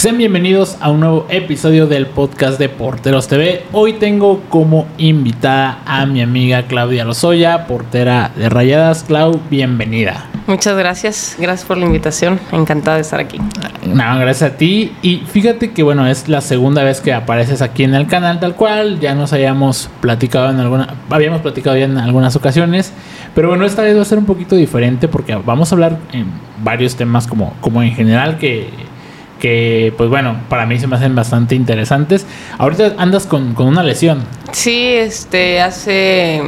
Sean bienvenidos a un nuevo episodio del podcast de Porteros TV. Hoy tengo como invitada a mi amiga Claudia Lozoya, portera de Rayadas. Clau, bienvenida. Muchas gracias, gracias por la invitación. Encantada de estar aquí. No, gracias a ti. Y fíjate que bueno, es la segunda vez que apareces aquí en el canal, tal cual. Ya nos habíamos platicado en alguna, habíamos platicado ya en algunas ocasiones. Pero bueno, esta vez va a ser un poquito diferente porque vamos a hablar en varios temas como, como en general que que pues bueno, para mí se me hacen bastante interesantes. Ahorita andas con, una lesión. Sí, este, hace,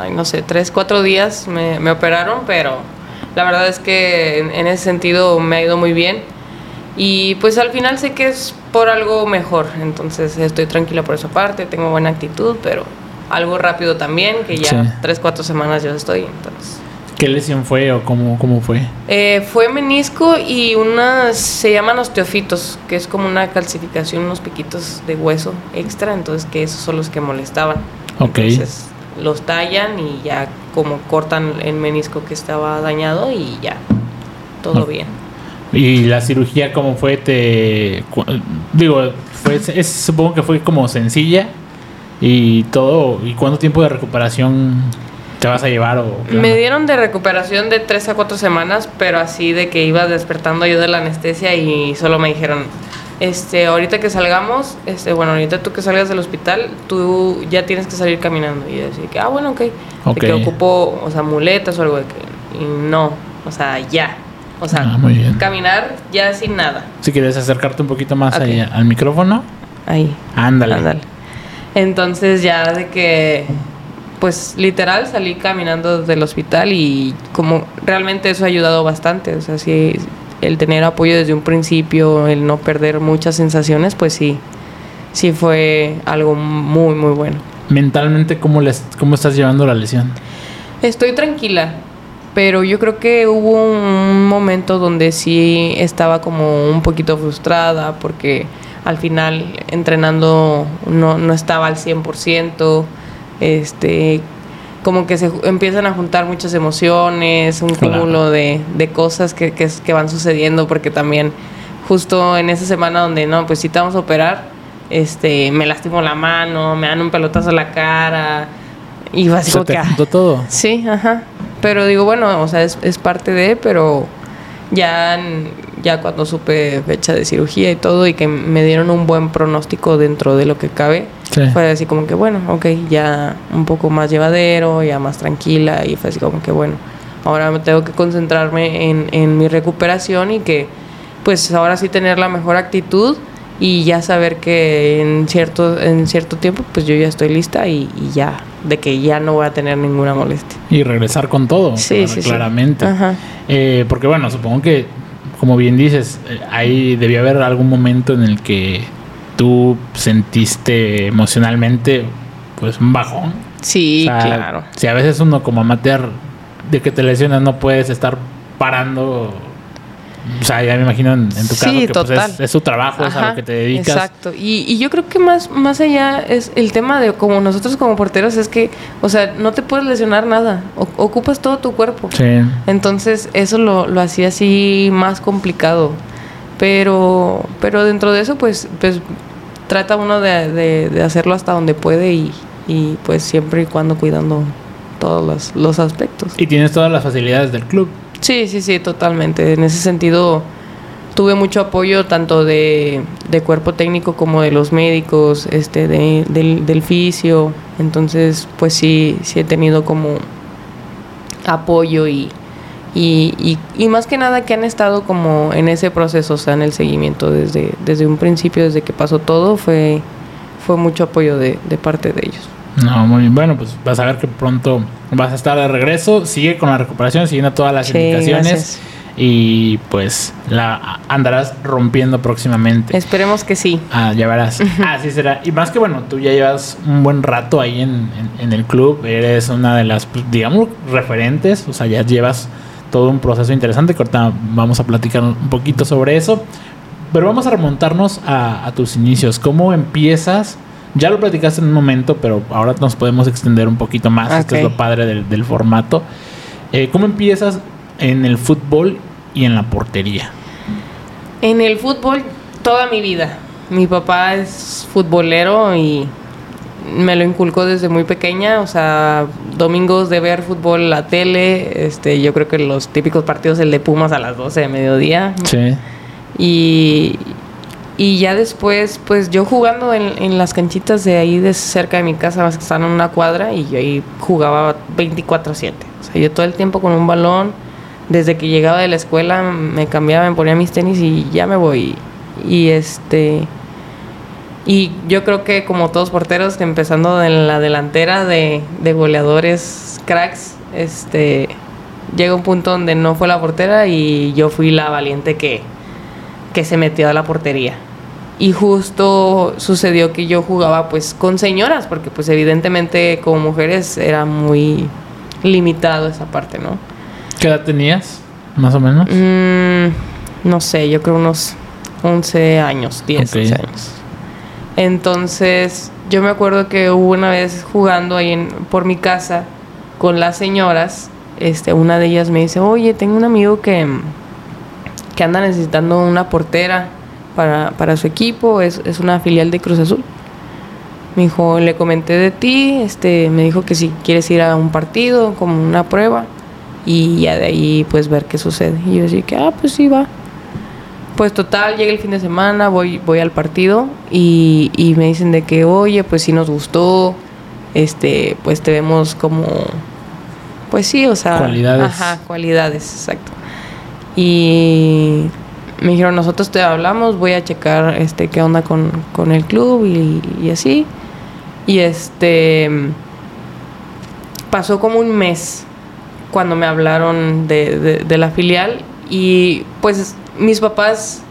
ay, no sé, tres, cuatro días me, me operaron, pero la verdad es que en, ese sentido me ha ido muy bien. Y pues al final sé que es por algo mejor, entonces estoy tranquila por esa parte, tengo buena actitud, pero algo rápido también, que ya tres, cuatro semanas yo estoy, entonces ¿Qué lesión fue o cómo, cómo fue? Eh, fue menisco y unas, se llaman osteofitos, que es como una calcificación, unos piquitos de hueso extra, entonces que esos son los que molestaban. Ok. Entonces los tallan y ya como cortan el menisco que estaba dañado y ya, todo bien. ¿Y la cirugía cómo fue? Te, digo, fue, es, supongo que fue como sencilla y todo. ¿Y cuánto tiempo de recuperación ¿Te vas a llevar o...? Me dieron de recuperación de 3 a 4 semanas, pero así de que iba despertando yo de la anestesia y solo me dijeron, este, ahorita que salgamos, este, bueno, ahorita tú que salgas del hospital, tú ya tienes que salir caminando. Y yo decía que, ah, bueno, ok. okay. De que ocupo, o sea, muletas o algo de que... Y no, o sea, ya. O sea, ah, caminar ya sin nada. Si quieres acercarte un poquito más ahí al micrófono. Ahí. Ándale. Ándale. Entonces ya de que pues literal salí caminando del hospital y como realmente eso ha ayudado bastante, o sea, sí, el tener apoyo desde un principio, el no perder muchas sensaciones, pues sí, sí fue algo muy, muy bueno. Mentalmente, ¿cómo, les, cómo estás llevando la lesión? Estoy tranquila, pero yo creo que hubo un momento donde sí estaba como un poquito frustrada porque al final entrenando no, no estaba al 100%, este, como que se empiezan a juntar muchas emociones, un cúmulo de, de cosas que, que, van sucediendo, porque también justo en esa semana donde no, pues si te vamos a operar, este, me lastimo la mano, me dan un pelotazo a la cara, y así como que... Ah, todo? Sí, ajá. Pero digo, bueno, o sea, es, es parte de, pero ya, ya cuando supe fecha de cirugía y todo y que me dieron un buen pronóstico dentro de lo que cabe, fue así como que bueno, ok, ya un poco más llevadero, ya más tranquila y fue así como que bueno, ahora me tengo que concentrarme en, en mi recuperación y que pues ahora sí tener la mejor actitud y ya saber que en cierto, en cierto tiempo pues yo ya estoy lista y, ya, de que ya no voy a tener ninguna molestia. Y regresar con todo, sí, sí, claramente. Eh, porque bueno, supongo que, como bien dices, eh, ahí debió haber algún momento en el que tú sentiste emocionalmente pues un bajón. Sí, claro. Si a veces uno como amateur de que te lesionas no puedes estar parando o sea, ya me imagino en, tu caso que pues, es, su trabajo, es a lo que te dedicas. Exacto. Y, y, yo creo que más, más allá es el tema de como nosotros como porteros es que, o sea, no te puedes lesionar nada. ocupas todo tu cuerpo. Sí. Entonces, eso lo, lo hacía así más complicado. Pero, pero dentro de eso, pues, pues trata uno de, de, hacerlo hasta donde puede y, y, pues siempre y cuando cuidando todos los, los aspectos. Y tienes todas las facilidades del club. Sí, sí, sí, totalmente. En ese sentido tuve mucho apoyo tanto de, cuerpo técnico como de los médicos, este, de, del, del fisio. Entonces, pues sí, sí he tenido como apoyo y, y, y, más que nada que han estado como en ese proceso, o sea, en el seguimiento desde, desde un principio, desde que pasó todo, fue, fue mucho apoyo de, de parte de ellos. No, muy bien. Bueno, pues vas a ver que pronto vas a estar de regreso. Sigue con la recuperación, siguiendo todas las indicaciones. Y pues la andarás rompiendo próximamente. Esperemos que sí. Ah, ya verás. Así será. Y más que bueno, tú ya llevas un buen rato ahí en, en, el club. Eres una de las, pues, digamos, referentes. O sea, ya llevas todo un proceso interesante. Que ahorita vamos a platicar un poquito sobre eso. Pero vamos a remontarnos a, a tus inicios. ¿Cómo empiezas? Ya lo platicaste en un momento, pero ahora nos podemos extender un poquito más. Esto es lo padre del, formato. Eh, ¿Cómo empiezas en el fútbol y en la portería? En el fútbol toda mi vida. Mi papá es futbolero y me lo inculcó desde muy pequeña, o sea, domingos de ver fútbol la tele, este, yo creo que los típicos partidos, el de Pumas a las 12 de mediodía. Sí. Y, y ya después, pues yo jugando en, en, las canchitas de ahí de cerca de mi casa, que están en una cuadra, y yo ahí jugaba 24-7. O sea, yo todo el tiempo con un balón, desde que llegaba de la escuela me cambiaba, me ponía mis tenis y ya me voy. Y este y yo creo que como todos porteros, empezando en la delantera de, goleadores cracks, este llega un punto donde no fue la portera y yo fui la valiente que, que se metió a la portería. Y justo sucedió que yo jugaba pues con señoras, porque pues evidentemente como mujeres era muy limitado esa parte, ¿no? ¿Qué edad tenías, más o menos? Mm, no sé, yo creo unos 11 años, 10 años. Entonces, yo me acuerdo que hubo una vez jugando ahí en, por mi casa con las señoras, este, una de ellas me dice, oye, tengo un amigo que, que anda necesitando una portera para, para su equipo, es, es, una filial de Cruz Azul. Me dijo, le comenté de ti, este, me dijo que si quieres ir a un partido como una prueba y ya de ahí pues ver qué sucede. Y yo que, ah, pues sí, va. Pues total, llega el fin de semana, voy, voy al partido y, y me dicen de que, oye, pues sí nos gustó, este, pues te vemos como, pues sí, o sea, cualidades. Ajá, cualidades, exacto. Y me dijeron, nosotros te hablamos, voy a checar este qué onda con, con el club y, y, así. Y este pasó como un mes cuando me hablaron de, de, de la filial y pues mis papás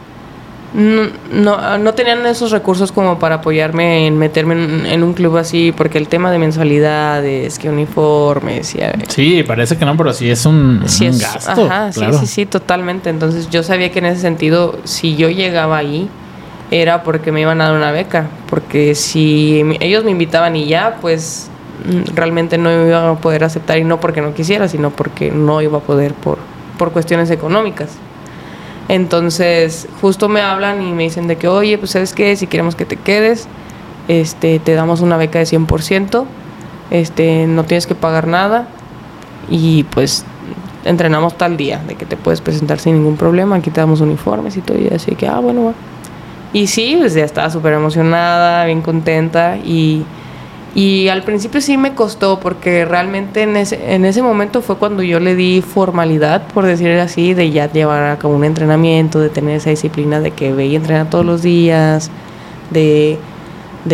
no, no, tenían esos recursos como para apoyarme en meterme en, un club así, porque el tema de mensualidades, que uniformes... Y, sí, parece que no, pero sí es un, gasto. Ajá, sí, sí, sí, totalmente. Entonces yo sabía que en ese sentido, si yo llegaba ahí, era porque me iban a dar una beca, porque si ellos me invitaban y ya, pues mm, realmente no iba a poder aceptar y no porque no quisiera, sino porque no iba a poder por, por cuestiones económicas. Entonces, justo me hablan y me dicen de que, oye, pues sabes qué, si queremos que te quedes, este, te damos una beca de 100%, este, no tienes que pagar nada y pues entrenamos tal día, de que te puedes presentar sin ningún problema, aquí te damos uniformes y todo, y así que, ah, bueno, Y sí, pues ya estaba súper emocionada, bien contenta y y al principio sí me costó porque realmente en ese, en ese momento fue cuando yo le di formalidad, por decir así, de ya llevar a cabo un entrenamiento, de tener esa disciplina de que ve y entrena todos los días, de,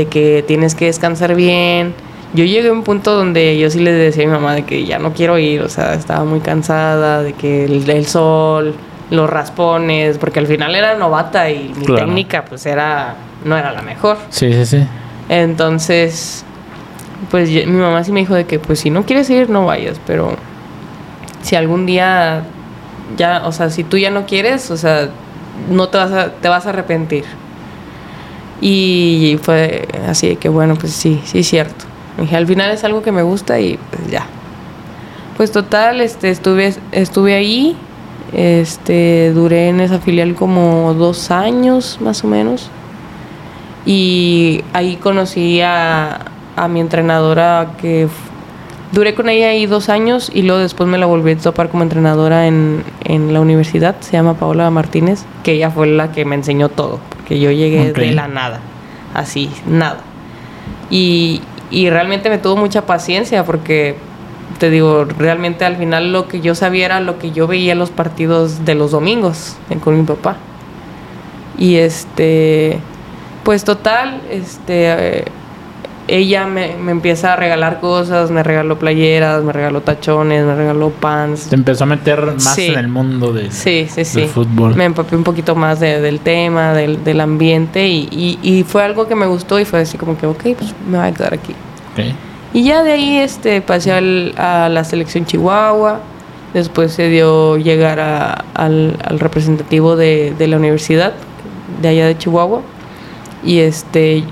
que tienes que descansar bien. Yo llegué a un punto donde yo sí le decía a mi mamá de que ya no quiero ir, o sea, estaba muy cansada, de que el, el sol, los raspones, porque al final era novata y mi técnica pues era, no era la mejor. Sí, sí, sí. Entonces pues mi mamá sí me dijo de que pues si no quieres ir no vayas, pero si algún día ya, o sea, si tú ya no quieres, o sea, no te vas a, te vas a arrepentir. Y fue así de que bueno, pues sí, sí es cierto. dije, al final es algo que me gusta y pues ya. Pues total, este estuve estuve ahí, este duré en esa filial como dos años más o menos. Y ahí conocí a, a mi entrenadora que duré con ella ahí dos años y luego después me la volví a topar como entrenadora en, en la universidad, se llama Paola Martínez, que ella fue la que me enseñó todo, porque yo llegué de la nada, así, nada. Y, y realmente me tuvo mucha paciencia porque te digo, realmente al final lo que yo sabía era lo que yo veía en los partidos de los domingos con mi papá. Y este, pues total, este, ella me, me, empieza a regalar cosas, me regaló playeras, me regaló tachones, me regaló pants. Te empezó a meter más en el mundo de, sí, sí, sí. del fútbol. Me empapé un poquito más del tema, del, del ambiente y, y, y, fue algo que me gustó y fue así como que, ok, pues me voy a quedar aquí. Y ya de ahí este, pasé al, a la selección Chihuahua, después se dio llegar a, al, al, representativo de, de la universidad de allá de Chihuahua y este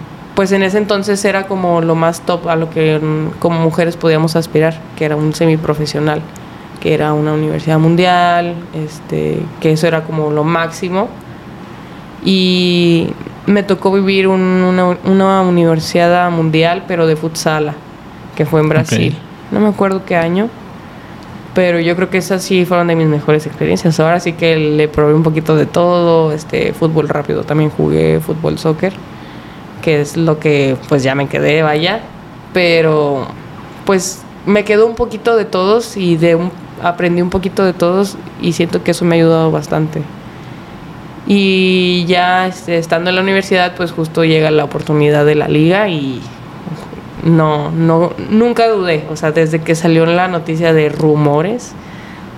pues en ese entonces era como lo más top a lo que mm, como mujeres podíamos aspirar, que era un semiprofesional, que era una universidad mundial, este, que eso era como lo máximo. Y me tocó vivir una, una, universidad mundial, pero de futsala, que fue en Brasil. No me acuerdo qué año, pero yo creo que esas sí fueron de mis mejores experiencias. Ahora sí que le probé un poquito de todo, este fútbol rápido, también jugué fútbol soccer, que es lo que pues ya me quedé, vaya, pero pues me quedó un poquito de todos y de un, aprendí un poquito de todos y siento que eso me ha ayudado bastante. Y ya este, estando en la universidad, pues justo llega la oportunidad de la liga y no, no, nunca dudé. O sea, desde que salió la noticia de rumores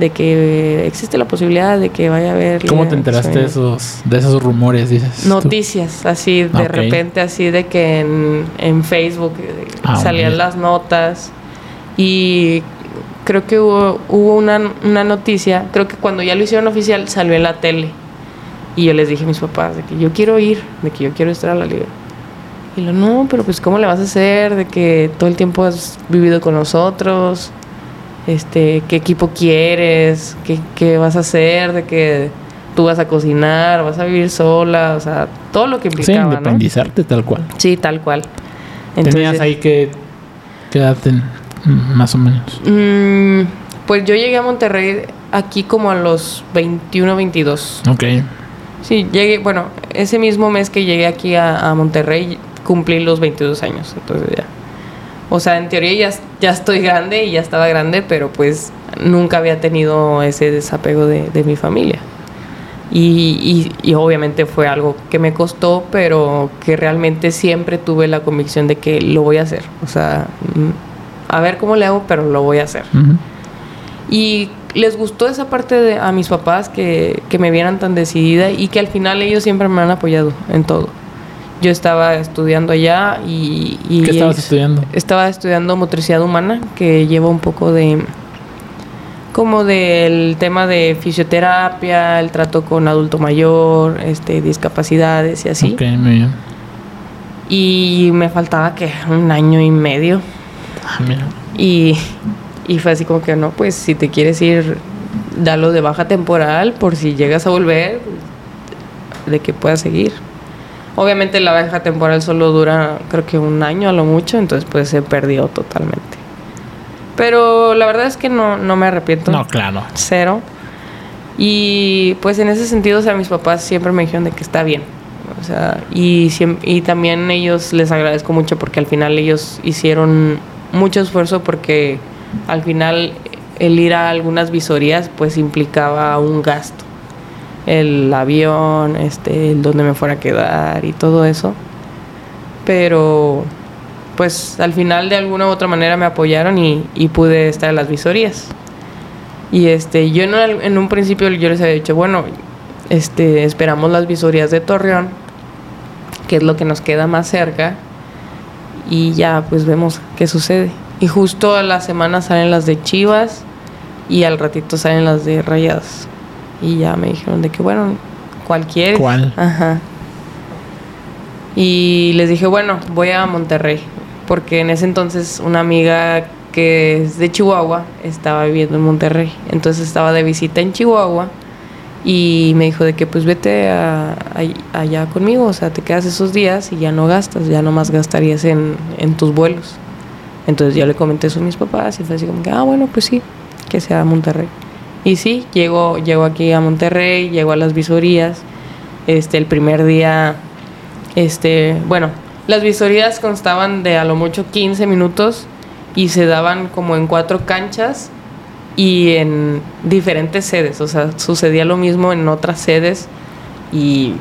de que existe la posibilidad de que vaya a haber. ¿Cómo te enteraste de esos, de esos rumores, dices? Noticias, así de repente, así de que en, Facebook eh, ah, salían las notas y creo que hubo, hubo una, una, noticia, creo que cuando ya lo hicieron oficial salió en la tele y yo les dije a mis papás de que yo quiero ir, de que yo quiero estar a la liga. Y lo, no, pero pues ¿cómo le vas a hacer? De que todo el tiempo has vivido con nosotros, este, qué equipo quieres, qué, qué vas a hacer, de que tú vas a cocinar, vas a vivir sola, o sea, todo lo que implicaba, sí, independizarte tal cual. Sí, tal cual. ¿Tenías ahí que quedarte más o menos? Mm, pues yo llegué a Monterrey aquí como a los 21, 22. Ok. Sí, llegué, bueno, ese mismo mes que llegué aquí a, a Monterrey cumplí los 22 años, entonces ya. O sea, en teoría ya, ya estoy grande y ya estaba grande, pero pues nunca había tenido ese desapego de, de mi familia. Y, y, y, obviamente fue algo que me costó, pero que realmente siempre tuve la convicción de que lo voy a hacer. O sea, mm, a ver cómo le hago, pero lo voy a hacer. Y les gustó esa parte de, a mis papás que, que me vieran tan decidida y que al final ellos siempre me han apoyado en todo. Yo estaba estudiando allá y... ¿Qué estabas estudiando? Estaba estudiando motricidad humana, que lleva un poco de... como del tema de fisioterapia, el trato con adulto mayor, este, discapacidades y así. Ok, muy bien. Y me faltaba que un año y medio. Ah, mira. Y, y fue así como que no, pues si te quieres ir, dalo de baja temporal por si llegas a volver, de que puedas seguir. Obviamente la baja temporal solo dura creo que un año a lo mucho, entonces pues se perdió totalmente. Pero la verdad es que no, no me arrepiento. No, claro. Cero. Y pues en ese sentido, o sea, mis papás siempre me dijeron de que está bien. O sea, y, y también ellos les agradezco mucho porque al final ellos hicieron mucho esfuerzo porque al final el ir a algunas visorías pues implicaba un gasto el avión, este, el dónde me fuera a quedar y todo eso. Pero pues al final de alguna u otra manera me apoyaron y, pude estar en las visorías. Y este, yo en, en, un principio yo les había dicho, bueno, este, esperamos las visorías de Torreón, que es lo que nos queda más cerca, y ya pues vemos qué sucede. Y justo a la semana salen las de Chivas y al ratito salen las de Rayadas. Y ya me dijeron de que, bueno, cualquier. ¿Cuál? Ajá. Y les dije, bueno, voy a Monterrey. Porque en ese entonces una amiga que es de Chihuahua estaba viviendo en Monterrey. Entonces estaba de visita en Chihuahua. Y me dijo de que pues vete allá conmigo, o sea, te quedas esos días y ya no gastas, ya nomás gastarías en, en tus vuelos. Entonces yo le comenté eso a mis papás y fue así como que, ah, bueno, pues sí, que sea Monterrey. Y sí, llego, llego aquí a Monterrey, llego a las visorías. Este, el primer día, este, bueno, las visorías constaban de a lo mucho 15 minutos y se daban como en cuatro canchas y en diferentes sedes. O sea, sucedía lo mismo en otras sedes y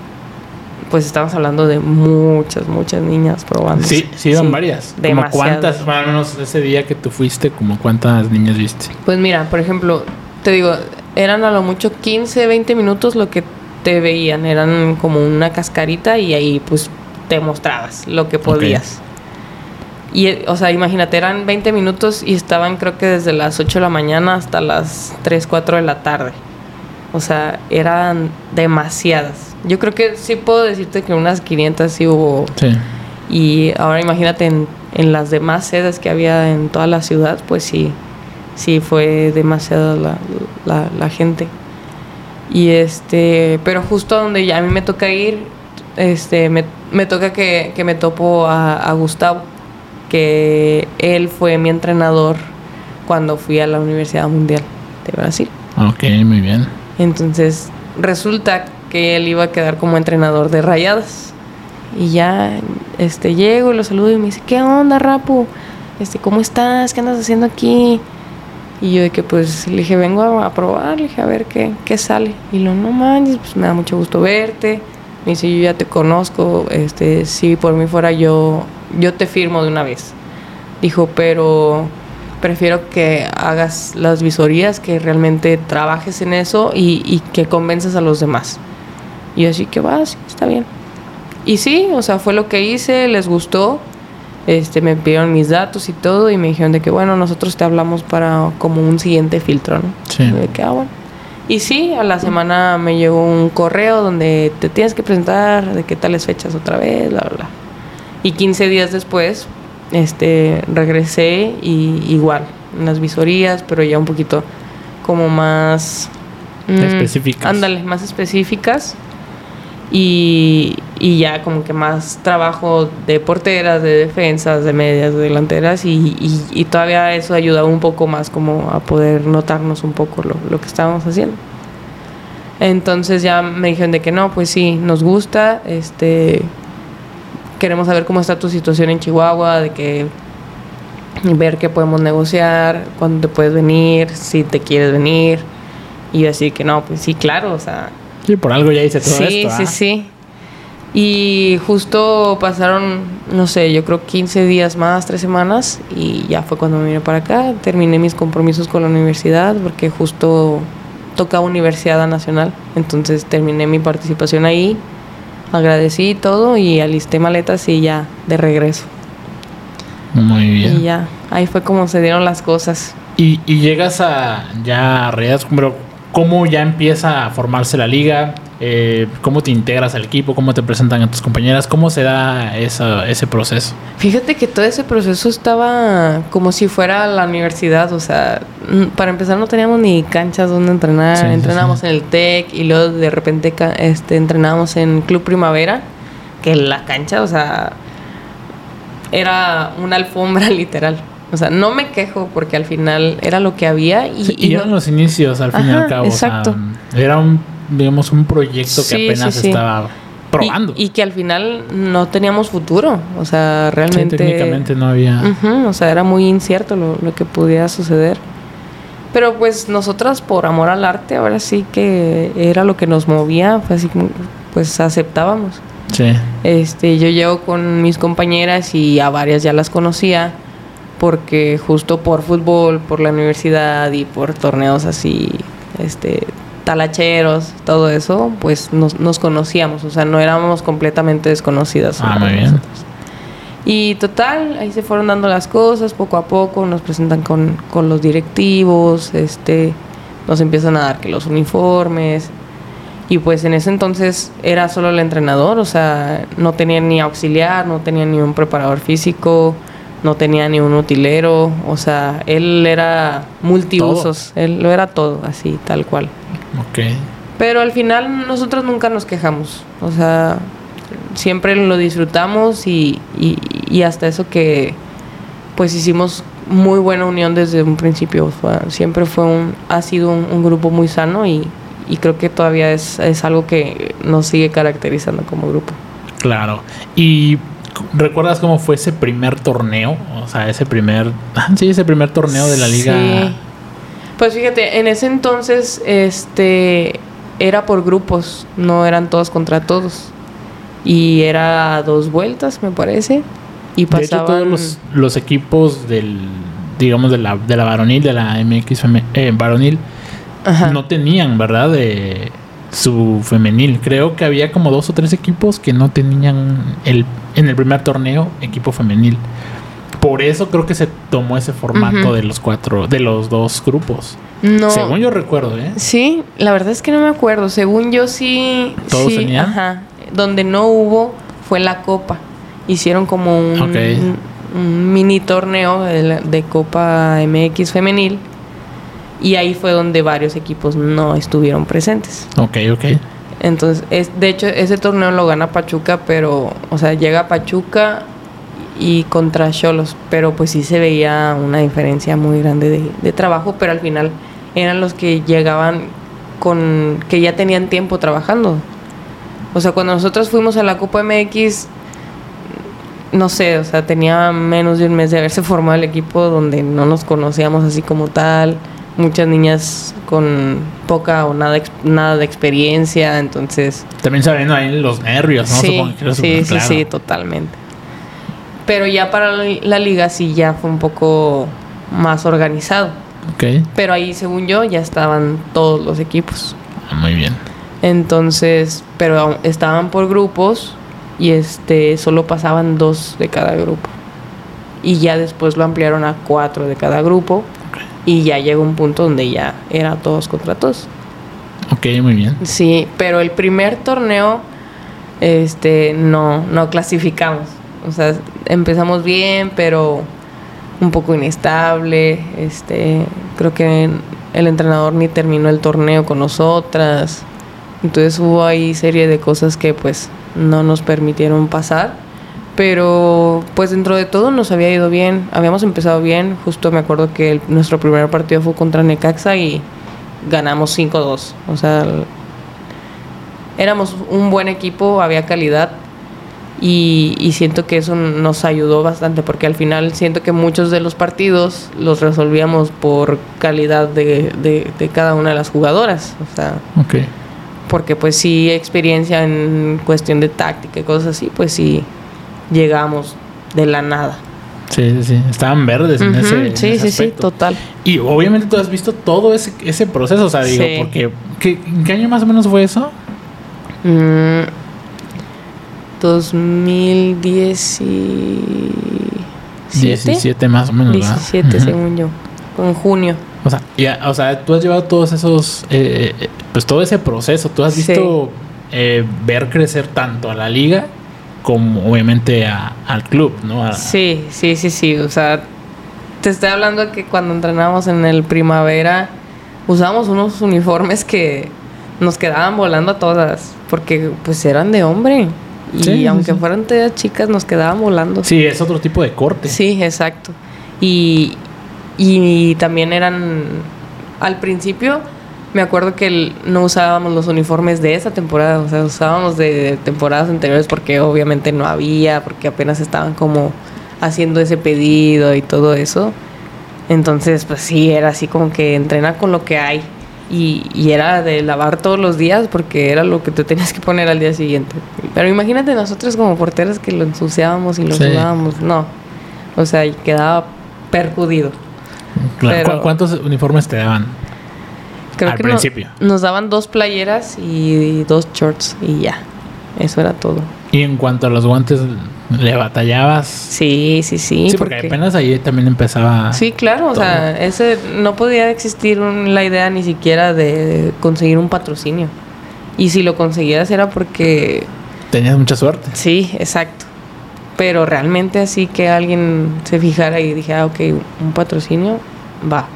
pues estamos hablando de muchas, muchas niñas probando. Sí, sí, iban varias. ¿Como cuántas, más o menos ese día que tú fuiste, como cuántas niñas viste? Pues mira, por ejemplo, te digo, eran a lo mucho 15, 20 minutos lo que te veían, eran como una cascarita y ahí pues te mostrabas lo que podías. Y, o sea, imagínate, eran 20 minutos y estaban creo que desde las 8 de la mañana hasta las 3, 4 de la tarde. O sea, eran demasiadas. Yo creo que sí puedo decirte que unas 500 sí hubo. Sí. Y ahora imagínate en, en las demás sedes que había en toda la ciudad, pues sí, sí fue demasiada la, la, gente. Y este, pero justo donde ya a mí me toca ir, este, me, me toca que, que, me topo a, a, Gustavo, que él fue mi entrenador cuando fui a la Universidad Mundial de Brasil. Ok, muy bien. Entonces, resulta que él iba a quedar como entrenador de rayadas. Y ya este llego y lo saludo y me dice, "¿Qué onda, Rapu? Este, ¿cómo estás? ¿Qué andas haciendo aquí?" Y yo de que pues le dije, "Vengo a, probar", le dije, "A ver qué qué sale." Y lo, "No manches, pues me da mucho gusto verte." Me dice, "Yo ya te conozco, este, si por mí fuera yo yo te firmo de una vez." Dijo, "Pero prefiero que hagas las visorías, que realmente trabajes en eso y, y que convences a los demás." Y yo así que va, sí, está bien. Y sí, o sea, fue lo que hice, les gustó. Este, me pidieron mis datos y todo y me dijeron de que bueno, nosotros te hablamos para como un siguiente filtro, ¿no? Sí. Y de que, ah, bueno. Y sí, a la semana me llegó un correo donde te tienes que presentar de qué tales fechas otra vez, bla, bla, bla. Y 15 días después, este, regresé y igual, en las visorías, pero ya un poquito como más... Mm, específicas. Ándale, más específicas. Y, y, ya como que más trabajo de porteras, de defensas, de medias, de delanteras y, y, y, todavía eso ayudaba un poco más como a poder notarnos un poco lo, lo, que estábamos haciendo. Entonces ya me dijeron de que no, pues sí, nos gusta, este, queremos saber cómo está tu situación en Chihuahua, de que ver qué podemos negociar, cuándo te puedes venir, si te quieres venir. Y así que no, pues sí, claro, o sea, Sí, por algo ya hice todo sí, esto. Sí, ¿ah? sí, sí. Y justo pasaron, no sé, yo creo 15 días más, 3 semanas, y ya fue cuando me vine para acá. Terminé mis compromisos con la universidad, porque justo tocaba Universidad Nacional. Entonces terminé mi participación ahí, agradecí todo y alisté maletas y ya de regreso. Muy bien. Y ya, ahí fue como se dieron las cosas. Y, y llegas a ya a Rayadas, pero ¿cómo ya empieza a formarse la liga? Eh, ¿Cómo te integras al equipo? ¿Cómo te presentan a tus compañeras? ¿Cómo se da esa, ese proceso? Fíjate que todo ese proceso estaba como si fuera la universidad. O sea, para empezar no teníamos ni canchas donde entrenar. Sí, entrenábamos sí, en el TEC y luego de repente este, entrenábamos en Club Primavera. Que la cancha, o sea, era una alfombra literal. O sea, no me quejo porque al final era lo que había y, sí, y, y eran no... los inicios al fin Ajá, y al cabo. Exacto. O sea, era un, digamos, un proyecto que apenas sí, estaba probando. Y, y, que al final no teníamos futuro. O sea, realmente. técnicamente no había. Uh -huh, o sea, era muy incierto lo, lo, que pudiera suceder. Pero pues nosotras, por amor al arte, ahora sí que era lo que nos movía. Fue así, pues aceptábamos. Sí. Este, yo llego con mis compañeras y a varias ya las conocía porque justo por fútbol, por la universidad y por torneos así, este, talacheros, todo eso, pues nos, nos conocíamos, o sea, no éramos completamente desconocidas. Ah, muy bien. Y total, ahí se fueron dando las cosas, poco a poco nos presentan con, con los directivos, este, nos empiezan a dar que los uniformes, y pues en ese entonces era solo el entrenador, o sea, no tenía ni auxiliar, no tenía ni un preparador físico, no tenía ni un utilero, o sea, él era multiusos, todo. él lo era todo, así, tal cual. Ok. Pero al final nosotros nunca nos quejamos, o sea, siempre lo disfrutamos y, y, y hasta eso que pues hicimos muy buena unión desde un principio, fue, siempre fue un, ha sido un, un grupo muy sano y, y, creo que todavía es, es algo que nos sigue caracterizando como grupo. Claro, y ¿Recuerdas cómo fue ese primer torneo? O sea, ese primer. Sí, ese primer torneo de la liga. Sí. Pues fíjate, en ese entonces, este. Era por grupos, no eran todos contra todos. Y era dos vueltas, me parece. Y pasaban. De hecho, todos los, los equipos del. Digamos, de la, de la varonil, de la MX eh, varonil, Ajá. no tenían, ¿verdad? De su femenil. Creo que había como dos o tres equipos que no tenían el, en el primer torneo equipo femenil. Por eso creo que se tomó ese formato uh -huh. de los cuatro, de los dos grupos. No. Según yo recuerdo, ¿eh? Sí, la verdad es que no me acuerdo. Según yo sí. ¿Todos sí, tenían? Ajá. Donde no hubo fue la Copa. Hicieron como un, okay. un, un mini torneo de, de Copa MX femenil Y ahí fue donde varios equipos no estuvieron presentes. Ok, ok. Entonces, es, de hecho, ese torneo lo gana Pachuca, pero, o sea, llega Pachuca y contra Cholos, pero pues sí se veía una diferencia muy grande de, de, trabajo, pero al final eran los que llegaban con, que ya tenían tiempo trabajando. O sea, cuando nosotros fuimos a la Copa MX, no sé, o sea, tenía menos de un mes de haberse formado el equipo donde no nos conocíamos así como tal. Muchas niñas con poca o nada, nada de experiencia, entonces... También sabiendo ahí los nervios, ¿no? Sí, sí, sí, sí, totalmente. Pero ya para la liga sí ya fue un poco más organizado. Ok. Pero ahí, según yo, ya estaban todos los equipos. Ah, muy bien. Entonces, pero estaban por grupos y este solo pasaban dos de cada grupo. Y ya después lo ampliaron a cuatro de cada grupo. Y ya llegó un punto donde ya era todos contra todos. Ok, muy bien. Sí, pero el primer torneo este no no clasificamos. O sea, empezamos bien, pero un poco inestable. Este, creo que el entrenador ni terminó el torneo con nosotras. Entonces hubo ahí serie de cosas que pues no nos permitieron pasar. Pero pues dentro de todo nos había ido bien, habíamos empezado bien, justo me acuerdo que el, nuestro primer partido fue contra Necaxa y ganamos 5-2. O sea, éramos un buen equipo, había calidad y, y, siento que eso nos ayudó bastante porque al final siento que muchos de los partidos los resolvíamos por calidad de, de, de cada una de las jugadoras. O sea, okay porque pues sí experiencia en cuestión de táctica y cosas así, pues sí llegamos de la nada. Sí, sí, sí. Estaban verdes en ese. Sí, en ese sí, sí, total. Y obviamente tú has visto todo ese, ese proceso, o sea, digo, Sí. porque. ¿qué, ¿En qué año más o menos fue eso? Mm, 2017. 17 más o menos, ¿verdad? 17, Ujú. según yo. En junio. O sea, ya, o sea, tú has llevado todos esos. eh, eh, pues todo ese proceso. Tú has Sí. visto eh, ver crecer tanto a la liga como obviamente a- al club, ¿no? A- Sí, sí, sí, sí. O sea, te estoy hablando que cuando entrenábamos en el primavera usábamos unos uniformes que nos quedaban volando a todas. Porque pues eran de hombre. Y Sí, aunque sí. fueran todas chicas, nos quedaban volando. Sí, es otro tipo de corte. Sí, exacto. Y, y también eran, al principio, me acuerdo que el- no usábamos los uniformes de esa temporada, o sea, usábamos de temporadas anteriores porque obviamente no había, porque apenas estaban como haciendo ese pedido y todo eso. Entonces, pues sí, era así como que entrena con lo que hay. Y, y era de lavar todos los días porque era lo que te tenías que poner al día siguiente. Pero imagínate nosotros como porteras que lo ensuciábamos y lo Sí. sudábamos. No. O sea, quedaba percudido. Claro. Pero- ¿Cu- ¿Cuántos uniformes te daban? Creo Al que no- principio. nos daban dos playeras y dos shorts y ya. Eso era todo. Y en cuanto a los guantes, ¿le batallabas? Sí, sí, sí. Sí, porque, apenas ahí también empezaba. Sí, claro, o sea, ese no podía existir un- la idea ni siquiera de conseguir un patrocinio. Y si lo conseguías era porque Tenías mucha suerte. sí, exacto. Pero realmente así que alguien se fijara y dijera, ok, un patrocinio, va.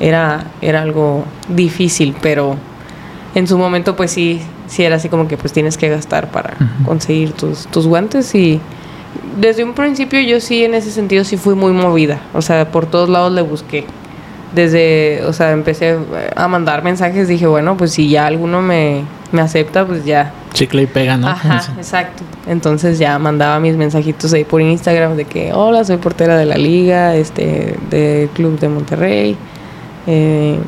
Era, era algo difícil, pero en su momento pues sí, sí era así como que pues tienes que gastar para conseguir tus, tus guantes y desde un principio yo sí en ese sentido sí fui muy movida, o sea, por todos lados le busqué. Desde, o sea, empecé a mandar mensajes, dije, bueno, pues si ya alguno me, me acepta, pues ya, Chicle y pega, ¿no? Ajá, Sí. exacto. Entonces ya mandaba mis mensajitos ahí por Instagram de que, hola, soy portera de la liga, este, del Club de Monterrey. Eh,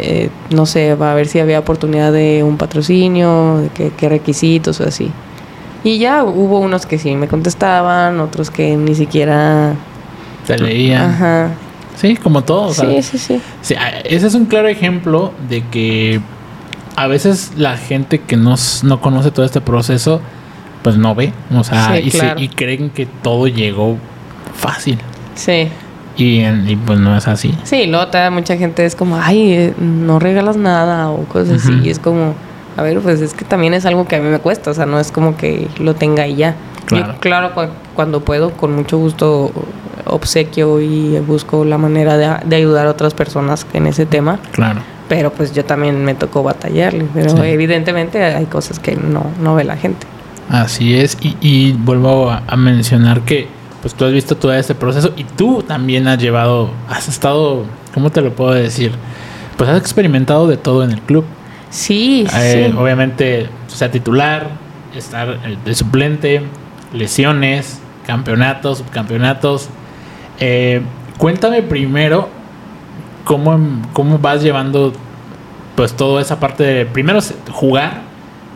eh, no sé, va a ver si había oportunidad de un patrocinio, de qué, qué requisitos o así. Y ya hubo unos que sí me contestaban, otros que ni siquiera... Se leían. Ajá. Sí, como todo. o sea, Sí, sí, sí. Sí, a- ese es un claro ejemplo de que a veces la gente que no, no conoce todo este proceso, pues no ve. O sea, Sí, y, se- y creen que todo llegó fácil. Sí. Y, pues no es así. Sí, luego todavía mucha gente es como, ay, eh, no regalas nada o cosas así. Y es como, a ver, pues es que también es algo que a mí me cuesta, o sea, no es como que lo tenga y ya. Claro. Yo, claro, cu- cuando puedo, con mucho gusto obsequio y busco la manera de, de ayudar a otras personas en ese tema. Claro. Pero pues yo también me tocó batallarle. Pero evidentemente hay cosas que no, no ve la gente. Así es. Y, y vuelvo a, a, mencionar que pues tú has visto todo este proceso y tú también has llevado, has estado, ¿cómo te lo puedo decir? Pues has experimentado de todo en el club. Sí, eh, sí. Obviamente, o sea, titular, estar de suplente, lesiones, campeonatos, subcampeonatos. Eh, cuéntame primero cómo, cómo vas llevando pues toda esa parte de primero jugar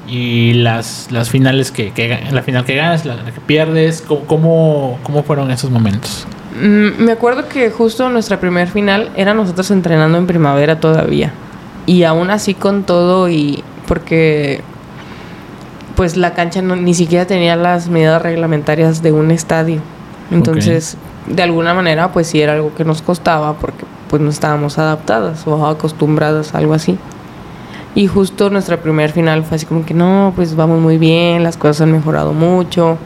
y las, las finales que, que la final que ganas, la, que pierdes, ¿cómo, ¿cómo fueron esos momentos? Mm, me acuerdo que justo nuestra primer final era nosotros entrenando en primavera todavía. Y aún así con todo y porque pues la cancha no, ni siquiera tenía las medidas reglamentarias de un estadio. Entonces, okay. de alguna manera pues sí era algo que nos costaba porque pues no estábamos adaptadas o acostumbradas a algo así. Y justo nuestra primer final fue así como que no, pues vamos muy bien, las cosas han mejorado mucho.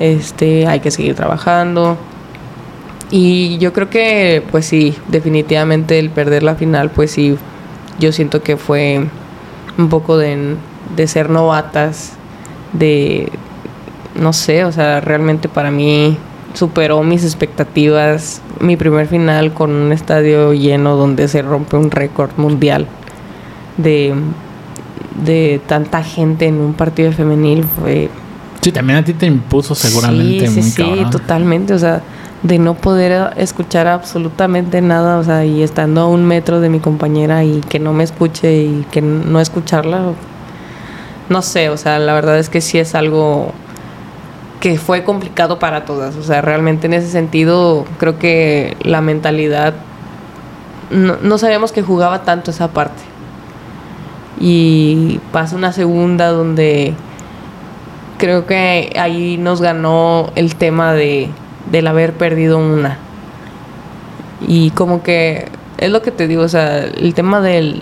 Este, hay que seguir trabajando. Y yo creo que pues sí, definitivamente el perder la final pues sí yo siento que fue un poco de, de, ser novatas, de, no sé, o sea, realmente para mí superó mis expectativas. Mi primer final con un estadio lleno donde se rompe un récord mundial de, de tanta gente en un partido femenil fue... Sí, también a ti te impuso seguramente. Sí, sí, sí, totalmente, o sea de no poder escuchar absolutamente nada, o sea, y estando a un metro de mi compañera y que no me escuche y que no escucharla, no sé, o sea, la verdad es que sí es algo que fue complicado para todas, o sea, realmente en ese sentido creo que la mentalidad, no, no sabíamos que jugaba tanto esa parte. Y pasa una segunda donde creo que ahí nos ganó el tema de del haber perdido una. Y como que es lo que te digo, o sea, el tema de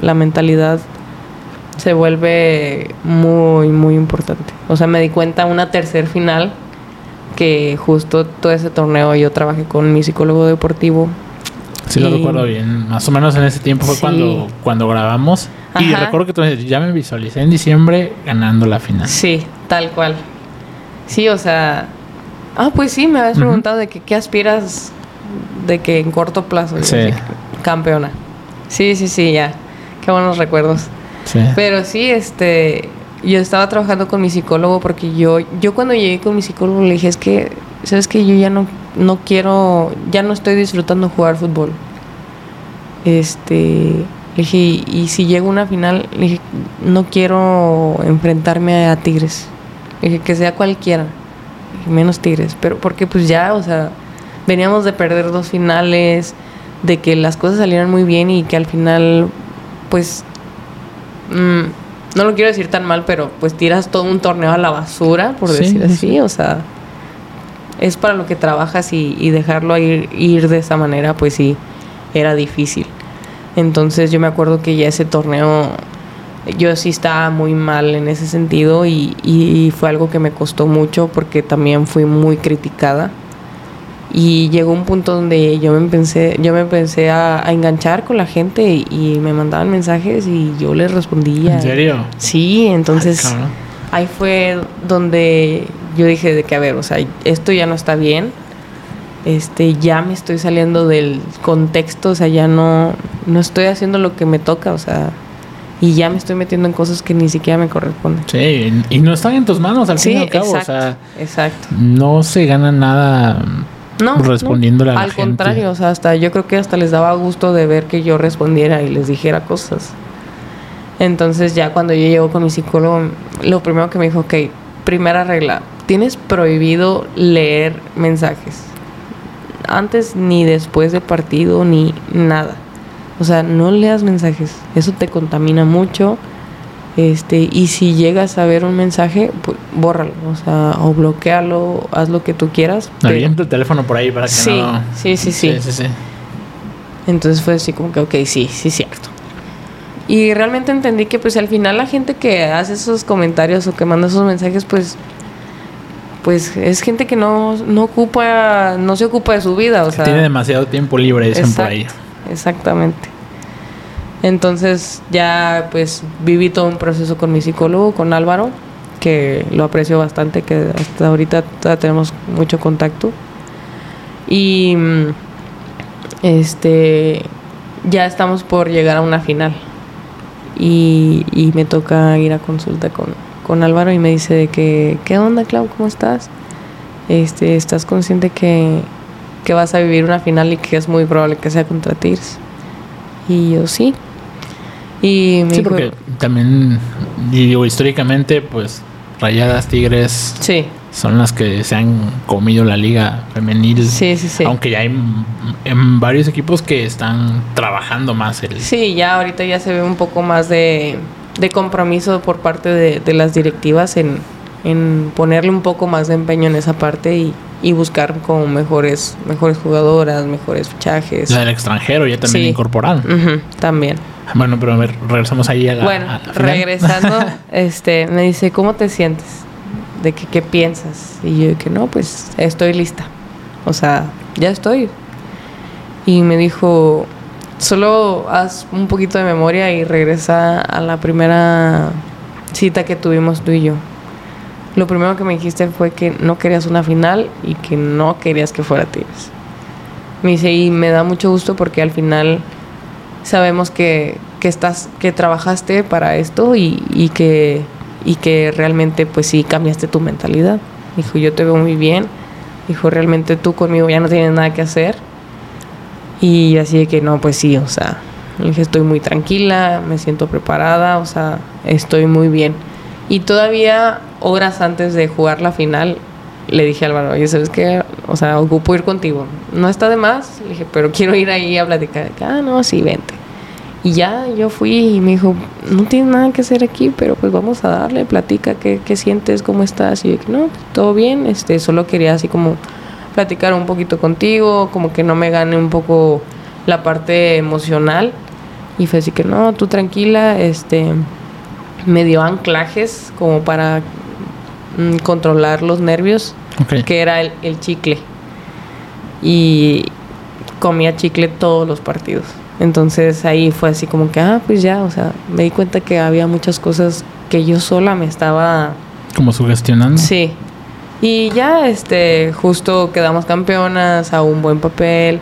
la mentalidad se vuelve muy, muy importante. O sea, me di cuenta una tercer final que justo todo ese torneo yo trabajé con mi psicólogo deportivo. Sí, lo recuerdo bien. Más o menos en ese tiempo fue sí. cuando, cuando grabamos. Ajá. Y recuerdo que tú ya me visualicé en diciembre ganando la final. Sí, tal cual. Sí, o sea, Ah, pues sí, me habías uh -huh. preguntado de que qué aspiras de que en corto plazo. Sí. campeona. Sí, sí, sí, ya. Qué buenos recuerdos. Sí. Pero sí, este, yo estaba trabajando con mi psicólogo porque yo, yo cuando llegué con mi psicólogo le dije, es que, ¿sabes que Yo ya no, no quiero, ya no estoy disfrutando jugar fútbol. Este, le dije, y, si llego a una final, le dije, no quiero enfrentarme a Tigres. Le dije, que sea cualquiera menos Tigres, pero porque pues ya, o sea, veníamos de perder dos finales, de que las cosas salieran muy bien y que al final, pues, mmm, no lo quiero decir tan mal, pero pues tiras todo un torneo a la basura, por sí, decir así, sí. o sea, es para lo que trabajas y, y dejarlo ir, ir de esa manera, pues sí, era difícil. Entonces yo me acuerdo que ya ese torneo yo sí estaba muy mal en ese sentido y, y, fue algo que me costó mucho porque también fui muy criticada y llegó un punto donde yo me empecé, yo me a, a enganchar con la gente y, y, me mandaban mensajes y yo les respondía. ¿En serio? Sí, entonces Ay, ahí fue donde yo dije de que a ver, o sea, esto ya no está bien. Este, ya me estoy saliendo del contexto, o sea, ya no, no estoy haciendo lo que me toca, o sea, y ya me estoy metiendo en cosas que ni siquiera me corresponden. Sí, y no están en tus manos al sí, fin y al cabo. Exacto, o sea, exacto. no se gana nada no, respondiéndole no, a la al gente. contrario, o sea, hasta yo creo que hasta les daba gusto de ver que yo respondiera y les dijera cosas. Entonces ya cuando yo llego con mi psicólogo, lo primero que me dijo, ok, primera regla, tienes prohibido leer mensajes. Antes ni después de partido ni nada. O sea, no leas mensajes. Eso te contamina mucho. Este, y si llegas a ver un mensaje, pues, bórralo, o sea, o bloquealo, haz lo que tú quieras. Avienta el teléfono por ahí para que sí, no. Sí, sí, sí, sí, sí, sí. Entonces fue así como que, ok, sí, sí, cierto. Y realmente entendí que, pues, al final la gente que hace esos comentarios o que manda esos mensajes, pues, pues es gente que no, no ocupa, no se ocupa de su vida, o sea. Tiene demasiado tiempo libre, dicen por ahí. Exactamente. Entonces ya pues viví todo un proceso con mi psicólogo, con Álvaro, que lo aprecio bastante, que hasta ahorita tenemos mucho contacto. Y este ya estamos por llegar a una final. Y, y me toca ir a consulta con, con Álvaro y me dice de que, ¿qué onda, Clau? ¿Cómo estás? Este, ¿Estás consciente que, que vas a vivir una final y que es muy probable que sea contra Tigres? Y yo sí. Y me sí, porque también, digo, históricamente, pues Rayadas, Tigres. Sí. Son las que se han comido la liga femenil. Sí, sí, sí. Aunque ya hay en varios equipos que están trabajando más. El... Sí, ya ahorita ya se ve un poco más de, de compromiso por parte de, de las directivas en, en, ponerle un poco más de empeño en esa parte y, y buscar como mejores, mejores jugadoras, mejores fichajes. La del extranjero ya también incorporaron. también. Bueno, pero a ver, regresamos ahí a la. Bueno, regresando, este, me dice, ¿cómo te sientes? De que qué piensas. Y yo que no, pues estoy lista. O sea, ya estoy. Y me dijo, solo haz un poquito de memoria y regresa a la primera cita que tuvimos tú y yo. Lo primero que me dijiste fue que no querías una final y que no querías que fuera Tigres. Me dice, y me da mucho gusto porque al final sabemos que, que estás, que trabajaste para esto y, y, que, y que realmente pues sí cambiaste tu mentalidad. Dijo, yo te veo muy bien. Dijo, realmente tú conmigo ya no tienes nada que hacer. Y así de que no, pues sí, o sea, dije, estoy muy tranquila, me siento preparada, o sea, estoy muy bien. Y todavía horas antes de jugar la final, le dije a Álvaro, oye, ¿sabes qué? O sea, ocupo ir contigo. No está de más, le dije, pero quiero ir ahí a platicar. Ah, no, sí, vente. Y ya yo fui y me dijo, no tienes nada que hacer aquí, pero pues vamos a darle, platica, ¿qué, qué sientes? ¿Cómo estás? Y yo no, todo bien, este, solo quería así como platicar un poquito contigo, como que no me gane un poco la parte emocional. Y fue así que, no, tú tranquila, este, me dio anclajes como para mm, controlar los nervios, que era el, el chicle. Y comía chicle todos los partidos. Entonces ahí fue así como que, ah, pues ya, o sea, me di cuenta que había muchas cosas que yo sola me estaba... Como sugestionando. Sí. Y ya, este, justo quedamos campeonas a un buen papel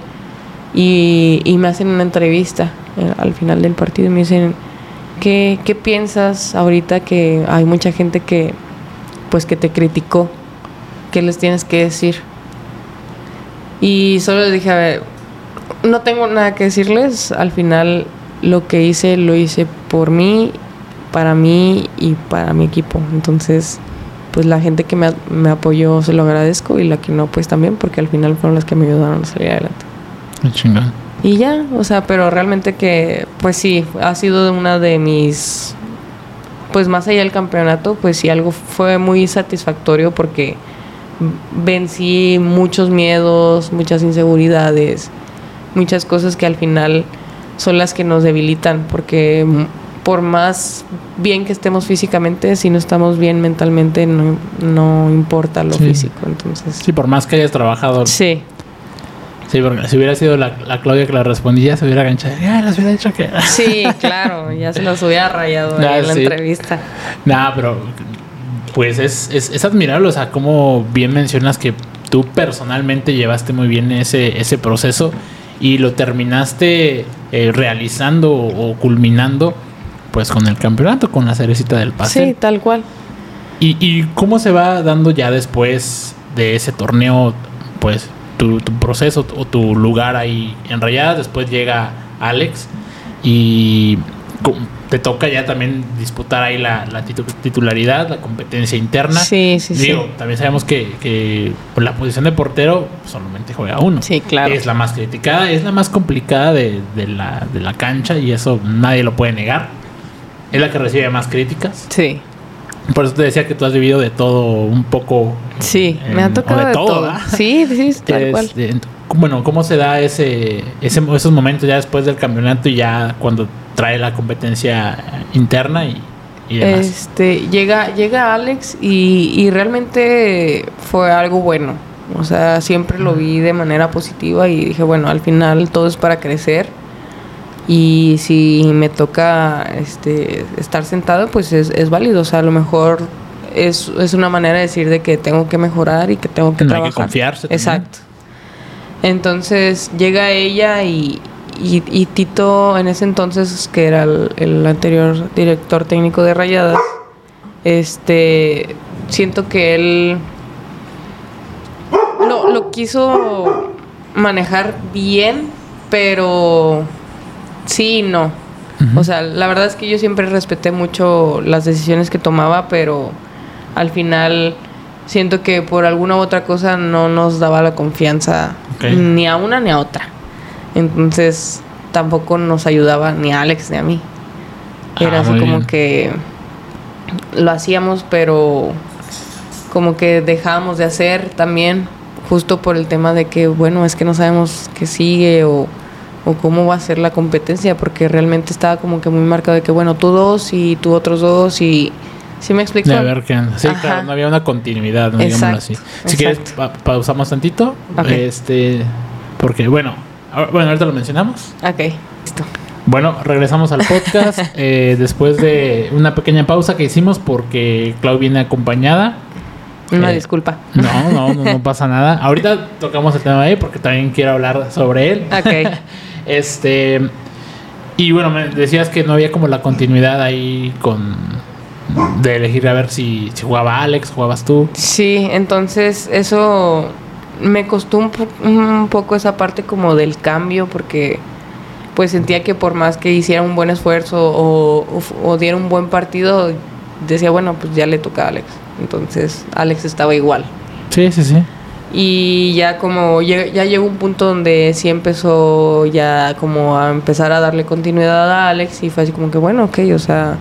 y, me hacen una entrevista eh, al final del partido y me dicen, ¿qué, ¿qué piensas ahorita que hay mucha gente que, pues, que te criticó? ¿Qué les tienes que decir? Y solo les dije, a ver, no tengo nada que decirles. Al final lo que hice lo hice por mí, para mí y para mi equipo. Entonces, pues la gente que me, me apoyó se lo agradezco y la que no, pues también, porque al final fueron las que me ayudaron a salir adelante. Y ya, o sea, pero realmente que, pues sí, ha sido una de mis, pues más allá del campeonato, pues sí, algo fue muy satisfactorio porque vencí muchos miedos, muchas inseguridades muchas cosas que al final son las que nos debilitan, porque por más bien que estemos físicamente, si no estamos bien mentalmente, no, no importa lo físico. Entonces. Sí, por más que hayas trabajado. Sí. Sí, porque si hubiera sido la, la Claudia que la respondía, se hubiera ganchado. Ya les hubiera dicho que. Sí, claro, ya se los hubiera rayado en la entrevista. Nada, pero pues es, es, es admirable, o sea, como bien mencionas que tú personalmente llevaste muy bien ese, ese proceso y lo terminaste eh, realizando o, culminando pues con el campeonato, con la cerecita del pastel. Sí, tal cual. ¿Y, y cómo se va dando ya después de ese torneo, pues tu, tu proceso o tu lugar ahí en Rayadas? Después llega Alex y te toca ya también disputar ahí la, titularidad, la competencia interna. Sí, sí, Digo, también sabemos que, que por la posición de portero solamente juega uno. Sí, claro. Es la más criticada, es la más complicada de, la, de la cancha y eso nadie lo puede negar. Es la que recibe más críticas. Sí. Por eso te decía que tú has vivido de todo un poco. Sí, me ha tocado de, todo. Sí, sí, tal cual. bueno, ¿cómo se da ese, ese, esos momentos ya después del campeonato y ya cuando trae la competencia interna y, y demás. Este, llega, llega Alex y, y realmente fue algo bueno. O sea, siempre lo vi de manera positiva y dije, bueno, al final todo es para crecer. Y si me toca este, estar sentado, pues es, es válido. O sea, a lo mejor es, es, una manera de decir de que tengo que mejorar y que tengo que no trabajar. Hay que confiarse. Exacto. Entonces llega ella y, y, y, Tito, en ese entonces, que era el, el, anterior director técnico de Rayadas, este, siento que él lo, lo quiso manejar bien, pero sí y no. Uh -huh. O sea, la verdad es que yo siempre respeté mucho las decisiones que tomaba, pero al final siento que por alguna u otra cosa no nos daba la confianza okay. ni a una ni a otra. Entonces tampoco nos ayudaba ni a Alex ni a mí. Era ah, así como bien. que lo hacíamos, pero como que dejábamos de hacer también, justo por el tema de que, bueno, es que no sabemos qué sigue o, o cómo va a ser la competencia, porque realmente estaba como que muy marcado de que, bueno, tú dos y tú otros dos y ¿Sí me explico? De a ver qué Sí, Ajá. claro, no había una continuidad, ¿no? digámoslo así. Si exacto. quieres, pa pausamos tantito. Okay. Este, porque, bueno, bueno, ahorita lo mencionamos. Ok, listo. Bueno, regresamos al podcast eh, después de una pequeña pausa que hicimos porque Clau viene acompañada. Una eh, disculpa. No, no, no, no, pasa nada. Ahorita tocamos el tema de ahí porque también quiero hablar sobre él. Ok. este. Y bueno, me decías que no había como la continuidad ahí con de elegir a ver si, si, jugaba Alex, jugabas tú. Sí, entonces eso me costó un, po un, poco esa parte como del cambio porque pues sentía que por más que hiciera un buen esfuerzo o, o, o diera un buen partido, decía, bueno, pues ya le toca a Alex. Entonces Alex estaba igual. Sí, sí, sí. Y ya como ya, llegó un punto donde sí empezó ya como a empezar a darle continuidad a Alex y fue así como que bueno, ok, o sea,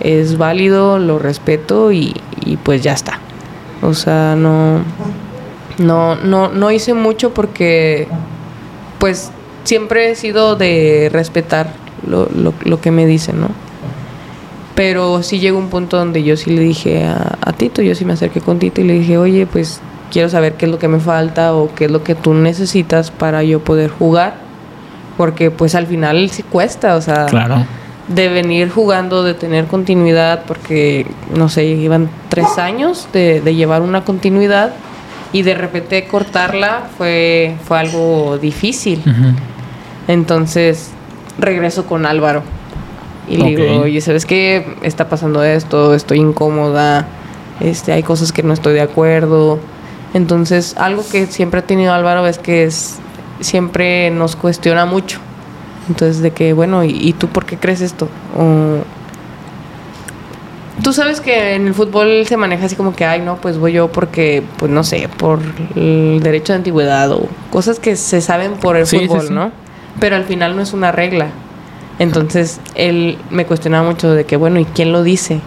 es válido, lo respeto y, y, pues ya está. O sea, no, no, no, no hice mucho porque pues siempre he sido de respetar lo, lo, lo que me dicen, ¿no? Pero sí llegó un punto donde yo sí le dije a, Tito, yo sí me acerqué con Tito y le dije, oye, pues quiero saber qué es lo que me falta o qué es lo que tú necesitas para yo poder jugar. Porque pues al final sí cuesta, o sea... Claro de venir jugando, de tener continuidad, porque, no sé, iban tres años de, de, llevar una continuidad y de repente cortarla fue, fue algo difícil. Uh -huh. Entonces, regreso con Álvaro y le okay. digo, oye, ¿sabes qué? Está pasando esto, estoy incómoda, este, hay cosas que no estoy de acuerdo. Entonces, algo que siempre ha tenido Álvaro es que es, siempre nos cuestiona mucho entonces, de que, bueno, ¿y, y tú por qué crees esto? O, tú sabes que en el fútbol se maneja así como que, ay, no, pues voy yo porque, pues no sé, por el derecho de antigüedad o cosas que se saben por el sí, fútbol, sí, sí. ¿no? Pero al final no es una regla. Entonces, él me cuestionaba mucho de que, bueno, ¿y quién lo dice?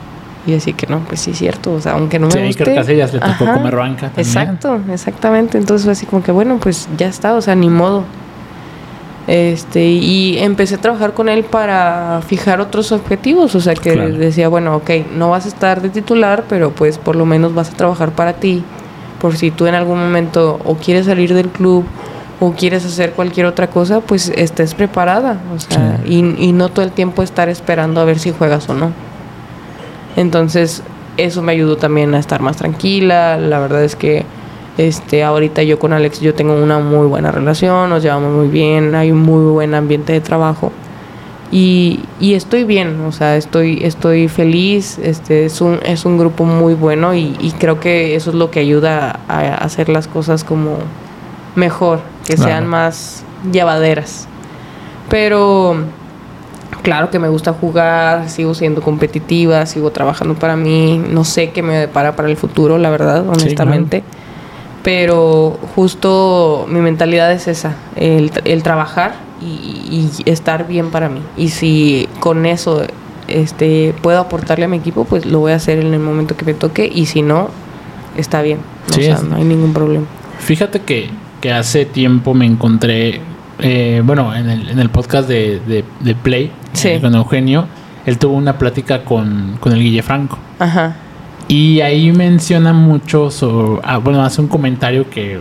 Y así que no, pues sí es cierto, o sea, aunque no me sí, guste. ellas le tocó Ajá, comer banca también. Exacto, exactamente. Entonces fue así como que, bueno, pues ya está, o sea, ni modo. Este, y empecé a trabajar con él para fijar otros objetivos, o sea que claro. decía, bueno, ok, no vas a estar de titular, pero pues por lo menos vas a trabajar para ti, por si tú en algún momento o quieres salir del club o quieres hacer cualquier otra cosa, pues estés preparada, o sea, sí. y, y no todo el tiempo estar esperando a ver si juegas o no. Entonces, eso me ayudó también a estar más tranquila, la verdad es que este, ahorita yo con Alex yo tengo una muy buena relación, nos llevamos muy bien, hay un muy buen ambiente de trabajo y, y estoy bien, o sea, estoy, estoy feliz, este, es un, es un grupo muy bueno y, y creo que eso es lo que ayuda a, a hacer las cosas como mejor, que claro. sean más llevaderas. Pero claro que me gusta jugar, sigo siendo competitiva, sigo trabajando para mí, no sé qué me depara para el futuro, la verdad, honestamente. Sí, claro pero justo mi mentalidad es esa, el, el trabajar y, y, estar bien para mí. Y si con eso este, puedo aportarle a mi equipo, pues lo voy a hacer en el momento que me toque y si no, está bien, sí, o sea, no hay ningún problema. Fíjate que, que hace tiempo me encontré, eh, bueno, en el, en el podcast de, de, de Play sí. eh, con Eugenio, él tuvo una plática con, con el Guille Franco. Ajá. Y ahí menciona mucho sobre, ah, bueno, hace un comentario que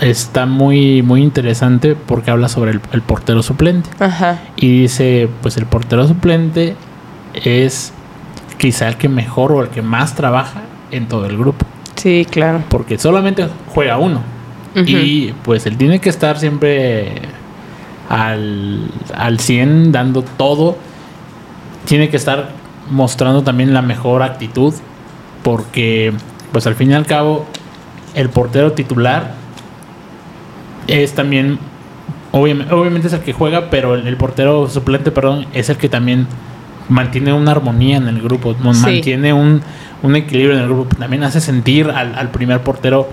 está muy, muy interesante porque habla sobre el, portero suplente. Ajá. Y dice, pues el portero suplente es quizá el que mejor o el que más trabaja en todo el grupo. Sí, claro. Porque solamente juega uno. Y pues él tiene que estar siempre al, al 100 dando todo. Tiene que estar mostrando también la mejor actitud. Porque pues al fin y al cabo el portero titular es también, obviamente, es el que juega, pero el, portero suplente, perdón, es el que también mantiene una armonía en el grupo, mantiene un, equilibrio en el grupo, también hace sentir al, primer portero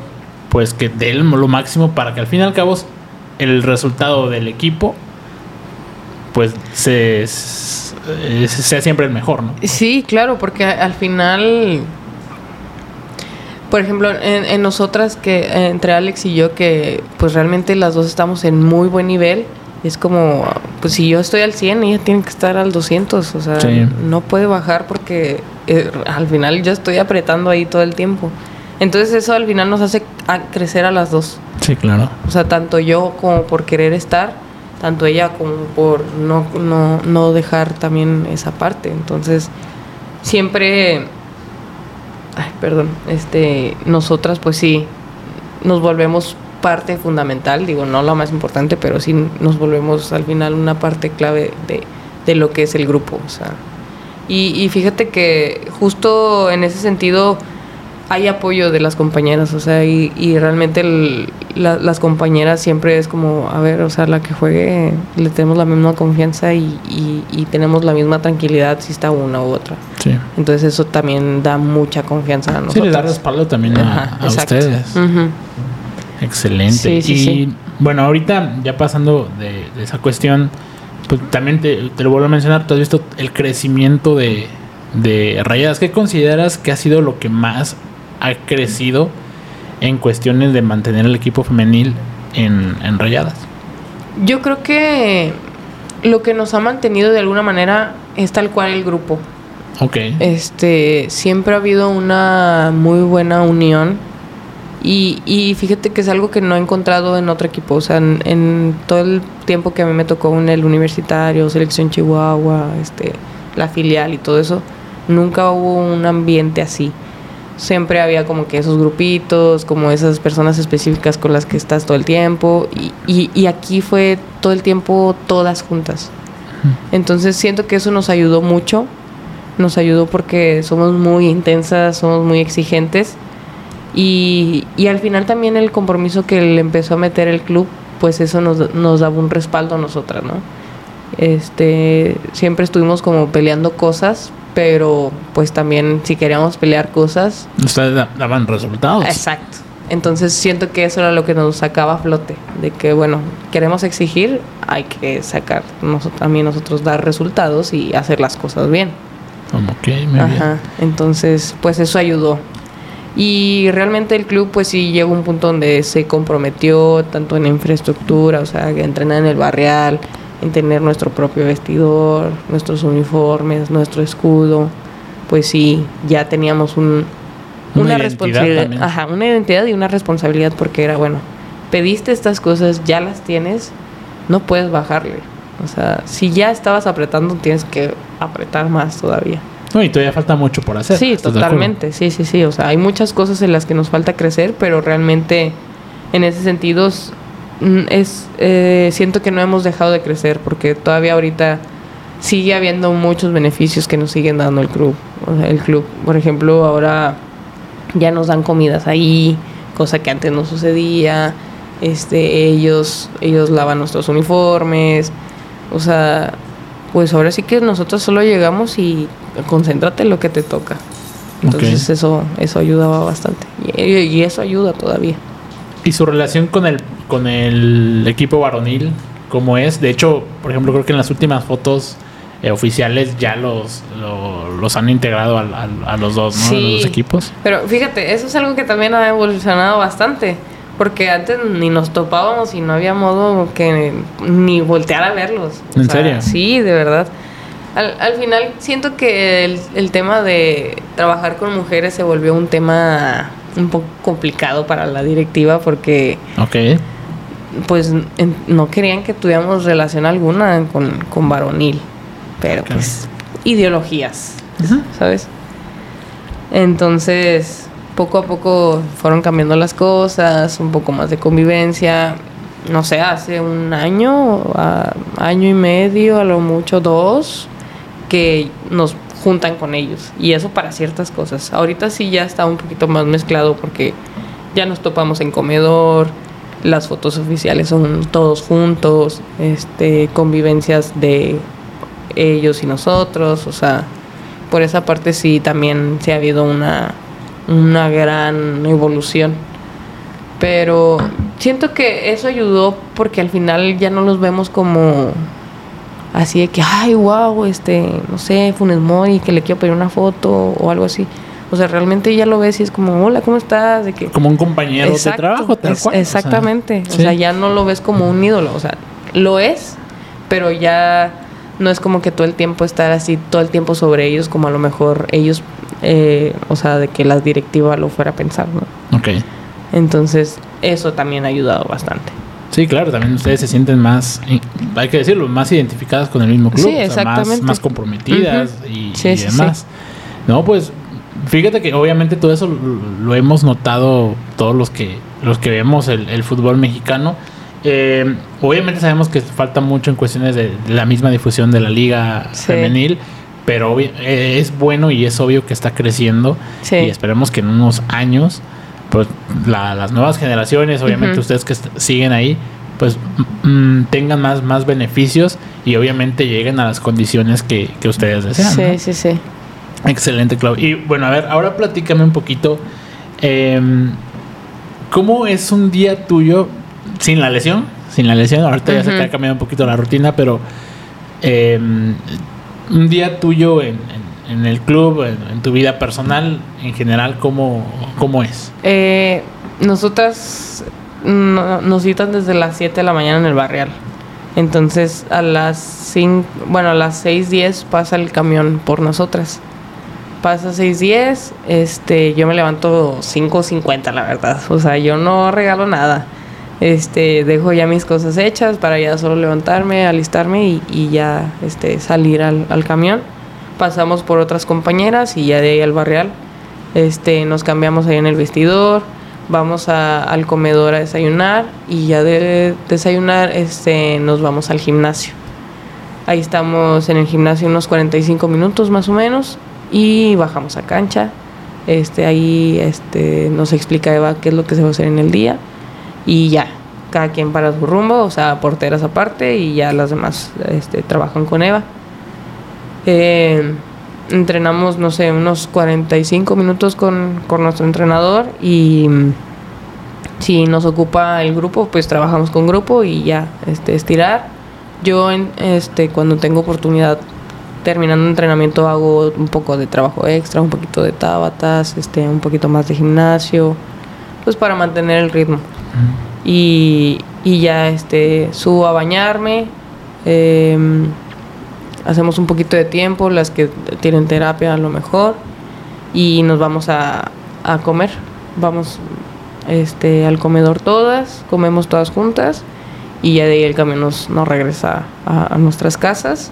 pues que dé lo máximo para que al fin y al cabo el resultado del equipo pues se, sea siempre el mejor, ¿no? Sí, claro, porque al final por ejemplo, en, nosotras que entre Alex y yo que pues realmente las dos estamos en muy buen nivel, es como pues si yo estoy al 100, ella tiene que estar al 200, o sea, no puede bajar porque eh, al final yo estoy apretando ahí todo el tiempo. Entonces eso al final nos hace crecer a las dos. Sí, claro. O sea, tanto yo como por querer estar, tanto ella como por no, no, no dejar también esa parte. Entonces, siempre ay, perdón, este, nosotras pues sí, nos volvemos parte fundamental, digo, no la más importante, pero sí nos volvemos al final una parte clave de, de lo que es el grupo, o sea. Y, y fíjate que justo en ese sentido hay apoyo de las compañeras, o sea, y, y realmente las compañeras siempre es como, a ver, o sea, la que juegue, le tenemos la misma confianza y, y, tenemos la misma tranquilidad si está una u otra. Sí. Entonces eso también da mucha confianza a nosotros. Sí, le da respaldo también a, ustedes. Excelente. y bueno, ahorita ya pasando de, esa cuestión, pues también te, te, lo vuelvo a mencionar, tú has visto el crecimiento de, de Rayadas. ¿Qué consideras que ha sido lo que más ha crecido en cuestiones de mantener el equipo femenil en, en Rayadas? Yo creo que lo que nos ha mantenido de alguna manera es tal cual el grupo. Ok. Este, siempre ha habido una muy buena unión. Y, y fíjate que es algo que no he encontrado en otro equipo. O sea, en, en, todo el tiempo que a mí me tocó en el universitario, selección Chihuahua, este, la filial y todo eso, nunca hubo un ambiente así siempre había como que esos grupitos, como esas personas específicas con las que estás todo el tiempo. Y, y, aquí fue todo el tiempo todas juntas. Entonces siento que eso nos ayudó mucho. Nos ayudó porque somos muy intensas, somos muy exigentes. Y, y al final también el compromiso que le empezó a meter el club, pues eso nos, nos daba un respaldo a nosotras, ¿no? Este, siempre estuvimos como peleando cosas, pero pues también si queríamos pelear cosas... Ustedes daban resultados. Exacto. Entonces siento que eso era lo que nos sacaba a flote, de que bueno, queremos exigir, hay que sacar nosotros, también nosotros dar resultados y hacer las cosas bien. Ok, muy Ajá. Entonces, pues eso ayudó. Y realmente el club pues sí llegó a un punto donde se comprometió tanto en infraestructura, o sea, que entrenar en el barrial, en tener nuestro propio vestidor, nuestros uniformes, nuestro escudo, pues sí, ya teníamos un, una, responsabilidad, ajá, una identidad y una responsabilidad porque era bueno, pediste estas cosas, ya las tienes, no puedes bajarle. O sea, si ya estabas apretando, tienes que apretar más todavía. No, y todavía falta mucho por hacer. Sí, totalmente. Sí, sí, sí. O sea, hay muchas cosas en las que nos falta crecer, pero realmente en ese sentido es eh, siento que no hemos dejado de crecer porque todavía ahorita sigue habiendo muchos beneficios que nos siguen dando el club. el club, por ejemplo, ahora ya nos dan comidas ahí, cosa que antes no sucedía. Este, ellos, ellos lavan nuestros uniformes. O sea, pues ahora sí que nosotros solo llegamos y concéntrate en lo que te toca. Entonces eso, eso ayudaba bastante. y eso ayuda todavía. ¿Y su relación con el, con el equipo varonil cómo es? De hecho, por ejemplo, creo que en las últimas fotos eh, oficiales ya los, los han integrado a, los dos, ¿no? los dos equipos. Pero fíjate, eso es algo que también ha evolucionado bastante. Porque antes ni nos topábamos y no había modo que ni voltear a verlos. ¿En serio? Sí, de verdad. Al, al final siento que el, el tema de trabajar con mujeres se volvió un tema un poco complicado para la directiva porque Ok. Pues en- no querían que tuviéramos relación alguna con, con varonil. Pero Claro. pues ideologías. ¿sabes? Entonces, poco a poco fueron cambiando las cosas, un poco más de convivencia. No sé, hace un año, a- año y medio, a lo mucho dos, que nos juntan con ellos. Y eso para ciertas cosas. Ahorita sí ya está un poquito más mezclado porque ya nos topamos en comedor, las fotos oficiales son todos juntos, este, convivencias de ellos y nosotros, o sea, por esa parte sí también sí ha habido una, una gran evolución. Pero siento que eso ayudó porque al final ya no los vemos como así de que, ay, wow, este, no sé, Funes Mori, que le quiero pedir una foto o algo así. O sea, realmente ya lo ves y es como, hola, ¿cómo estás? De que, Como un compañero Exacto, de trabajo, tal cual. o sea, exactamente. O sea, ya no lo ves como un ídolo. O sea, lo es, pero ya no es como que todo el tiempo estar así, todo el tiempo sobre ellos, como a lo mejor ellos, eh, o sea, de que la directiva lo fuera a pensar, ¿no? Ok. Entonces, eso también ha ayudado bastante. Sí, claro, también ustedes se sienten más, i- hay que decirlo, más identificadas con el mismo club. Sí, o sea, más-. Más, comprometidas y, Sí, y sí, demás. No, pues fíjate que obviamente todo eso lo, hemos notado todos los que, los que vemos el, el fútbol mexicano. Eh, obviamente sabemos que falta mucho en cuestiones de, de la misma difusión de la liga Sí. femenil, pero eh, es bueno y es obvio que está creciendo Sí. y esperemos que en unos años pues la- las nuevas generaciones, obviamente ustedes que siguen ahí, pues mm, tengan más, más beneficios y obviamente lleguen a las condiciones que, que ustedes desean. sí, ¿no? sí, sí. Excelente, Clau. Y bueno, a ver, ahora platícame un poquito. em, ¿Cómo es un día tuyo sin la lesión? Sin la lesión, ahorita ya se te ha cambiado un poquito la rutina, pero em, un día tuyo en, en- en el club, en, en tu vida personal, en general, ¿cómo, cómo es? Eh, nosotras no- nos citan desde las 7 de la mañana en el barrial. Entonces a las 5, bueno, a las 6:10 pasa el camión por nosotras. Pasa 6:10, este, yo me levanto 5:50, la verdad. O sea, yo no regalo nada. Este, dejo ya mis cosas hechas para ya solo levantarme, alistarme y, y ya este, salir al, al camión. Pasamos por otras compañeras y ya de ahí al barrial. Este, nos cambiamos ahí en el vestidor, vamos a- al comedor a desayunar y ya de desayunar este, nos vamos al gimnasio. Ahí estamos en el gimnasio unos 45 minutos más o menos y bajamos a cancha. Este, ahí este, nos explica Eva qué es lo que se va a hacer en el día y ya, cada quien para su rumbo, o sea, porteras aparte y ya las demás este, trabajan con Eva. Eh, entrenamos, no sé, unos 45 minutos con, con nuestro entrenador y si nos ocupa el grupo, pues trabajamos con grupo y ya, este, estirar. Yo, este, cuando tengo oportunidad, terminando entrenamiento, hago un poco de trabajo extra, un poquito de tabatas, este, un poquito más de gimnasio, pues para mantener el ritmo. Y, y ya este subo a bañarme em, hacemos un poquito de tiempo las que tienen terapia a lo mejor y nos vamos a, a comer. Vamos este al comedor todas comemos todas juntas y ya de ahí el camión nos, nos regresa a, a nuestras casas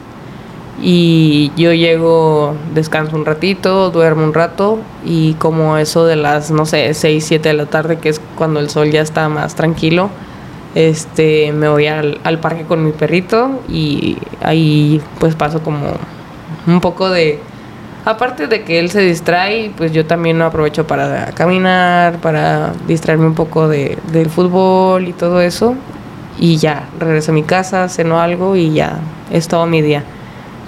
y yo llego, descanso un ratito, duermo un rato y como eso de las, no sé, 6, 7 de la tarde, que es cuando el sol ya está más tranquilo, este, me voy al, parque con mi perrito y ahí pues paso como un poco de... Aparte de que él se distrae, pues yo también aprovecho para caminar, para distraerme un poco de, del fútbol y todo eso. Y ya, regreso a mi casa, ceno algo y ya, es todo mi día.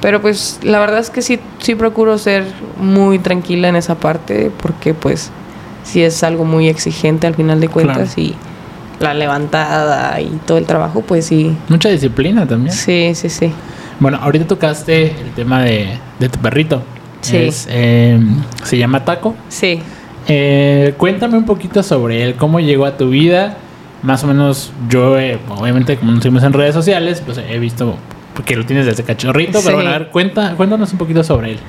Pero pues la verdad es que sí, sí procuro ser muy tranquila en esa parte porque pues sí es algo muy exigente al final de cuentas y la levantada y todo el trabajo pues sí. Mucha disciplina también. Sí, sí, sí. Bueno, ahorita tocaste el tema de, de tu perrito. Sí. Es, eh, se llama Taco. Sí. Eh, cuéntame un poquito sobre él, cómo llegó a tu vida. Más o menos, yo, eh, obviamente, como nos seguimos en redes sociales, pues he visto porque lo tienes desde cachorrito, pero bueno, a ver, cuenta, cuéntanos un poquito sobre él.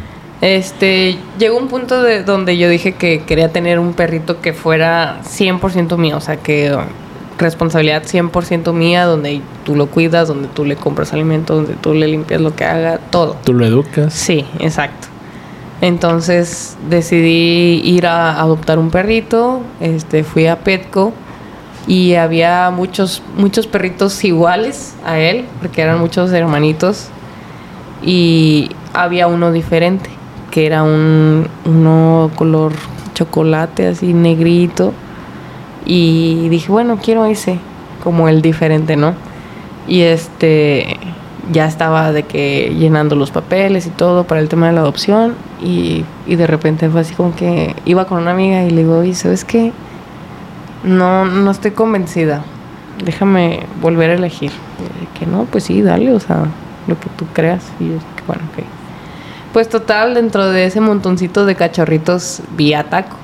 Este, llegó un punto de donde yo dije que quería tener un perrito que fuera 100% mío, o sea, que responsabilidad 100% mía, donde tú lo cuidas, donde tú le compras alimento, donde tú le limpias lo que haga, todo. Tú lo educas. Sí, exacto. Entonces decidí ir a adoptar un perrito, este, fui a Petco y había muchos, muchos perritos iguales a él, porque eran muchos hermanitos, y había uno diferente, que era un uno color chocolate, así negrito, y dije, bueno, quiero ese, como el diferente, ¿no? Y este, ya estaba de que llenando los papeles y todo para el tema de la adopción, y, y de repente fue así como que iba con una amiga y le digo, ¿y sabes qué? No, no estoy convencida. Déjame volver a elegir. que no, pues sí, dale, o sea, lo que tú creas. Y yo, bueno, ok. Pues total, dentro de ese montoncito de cachorritos vi a Taco.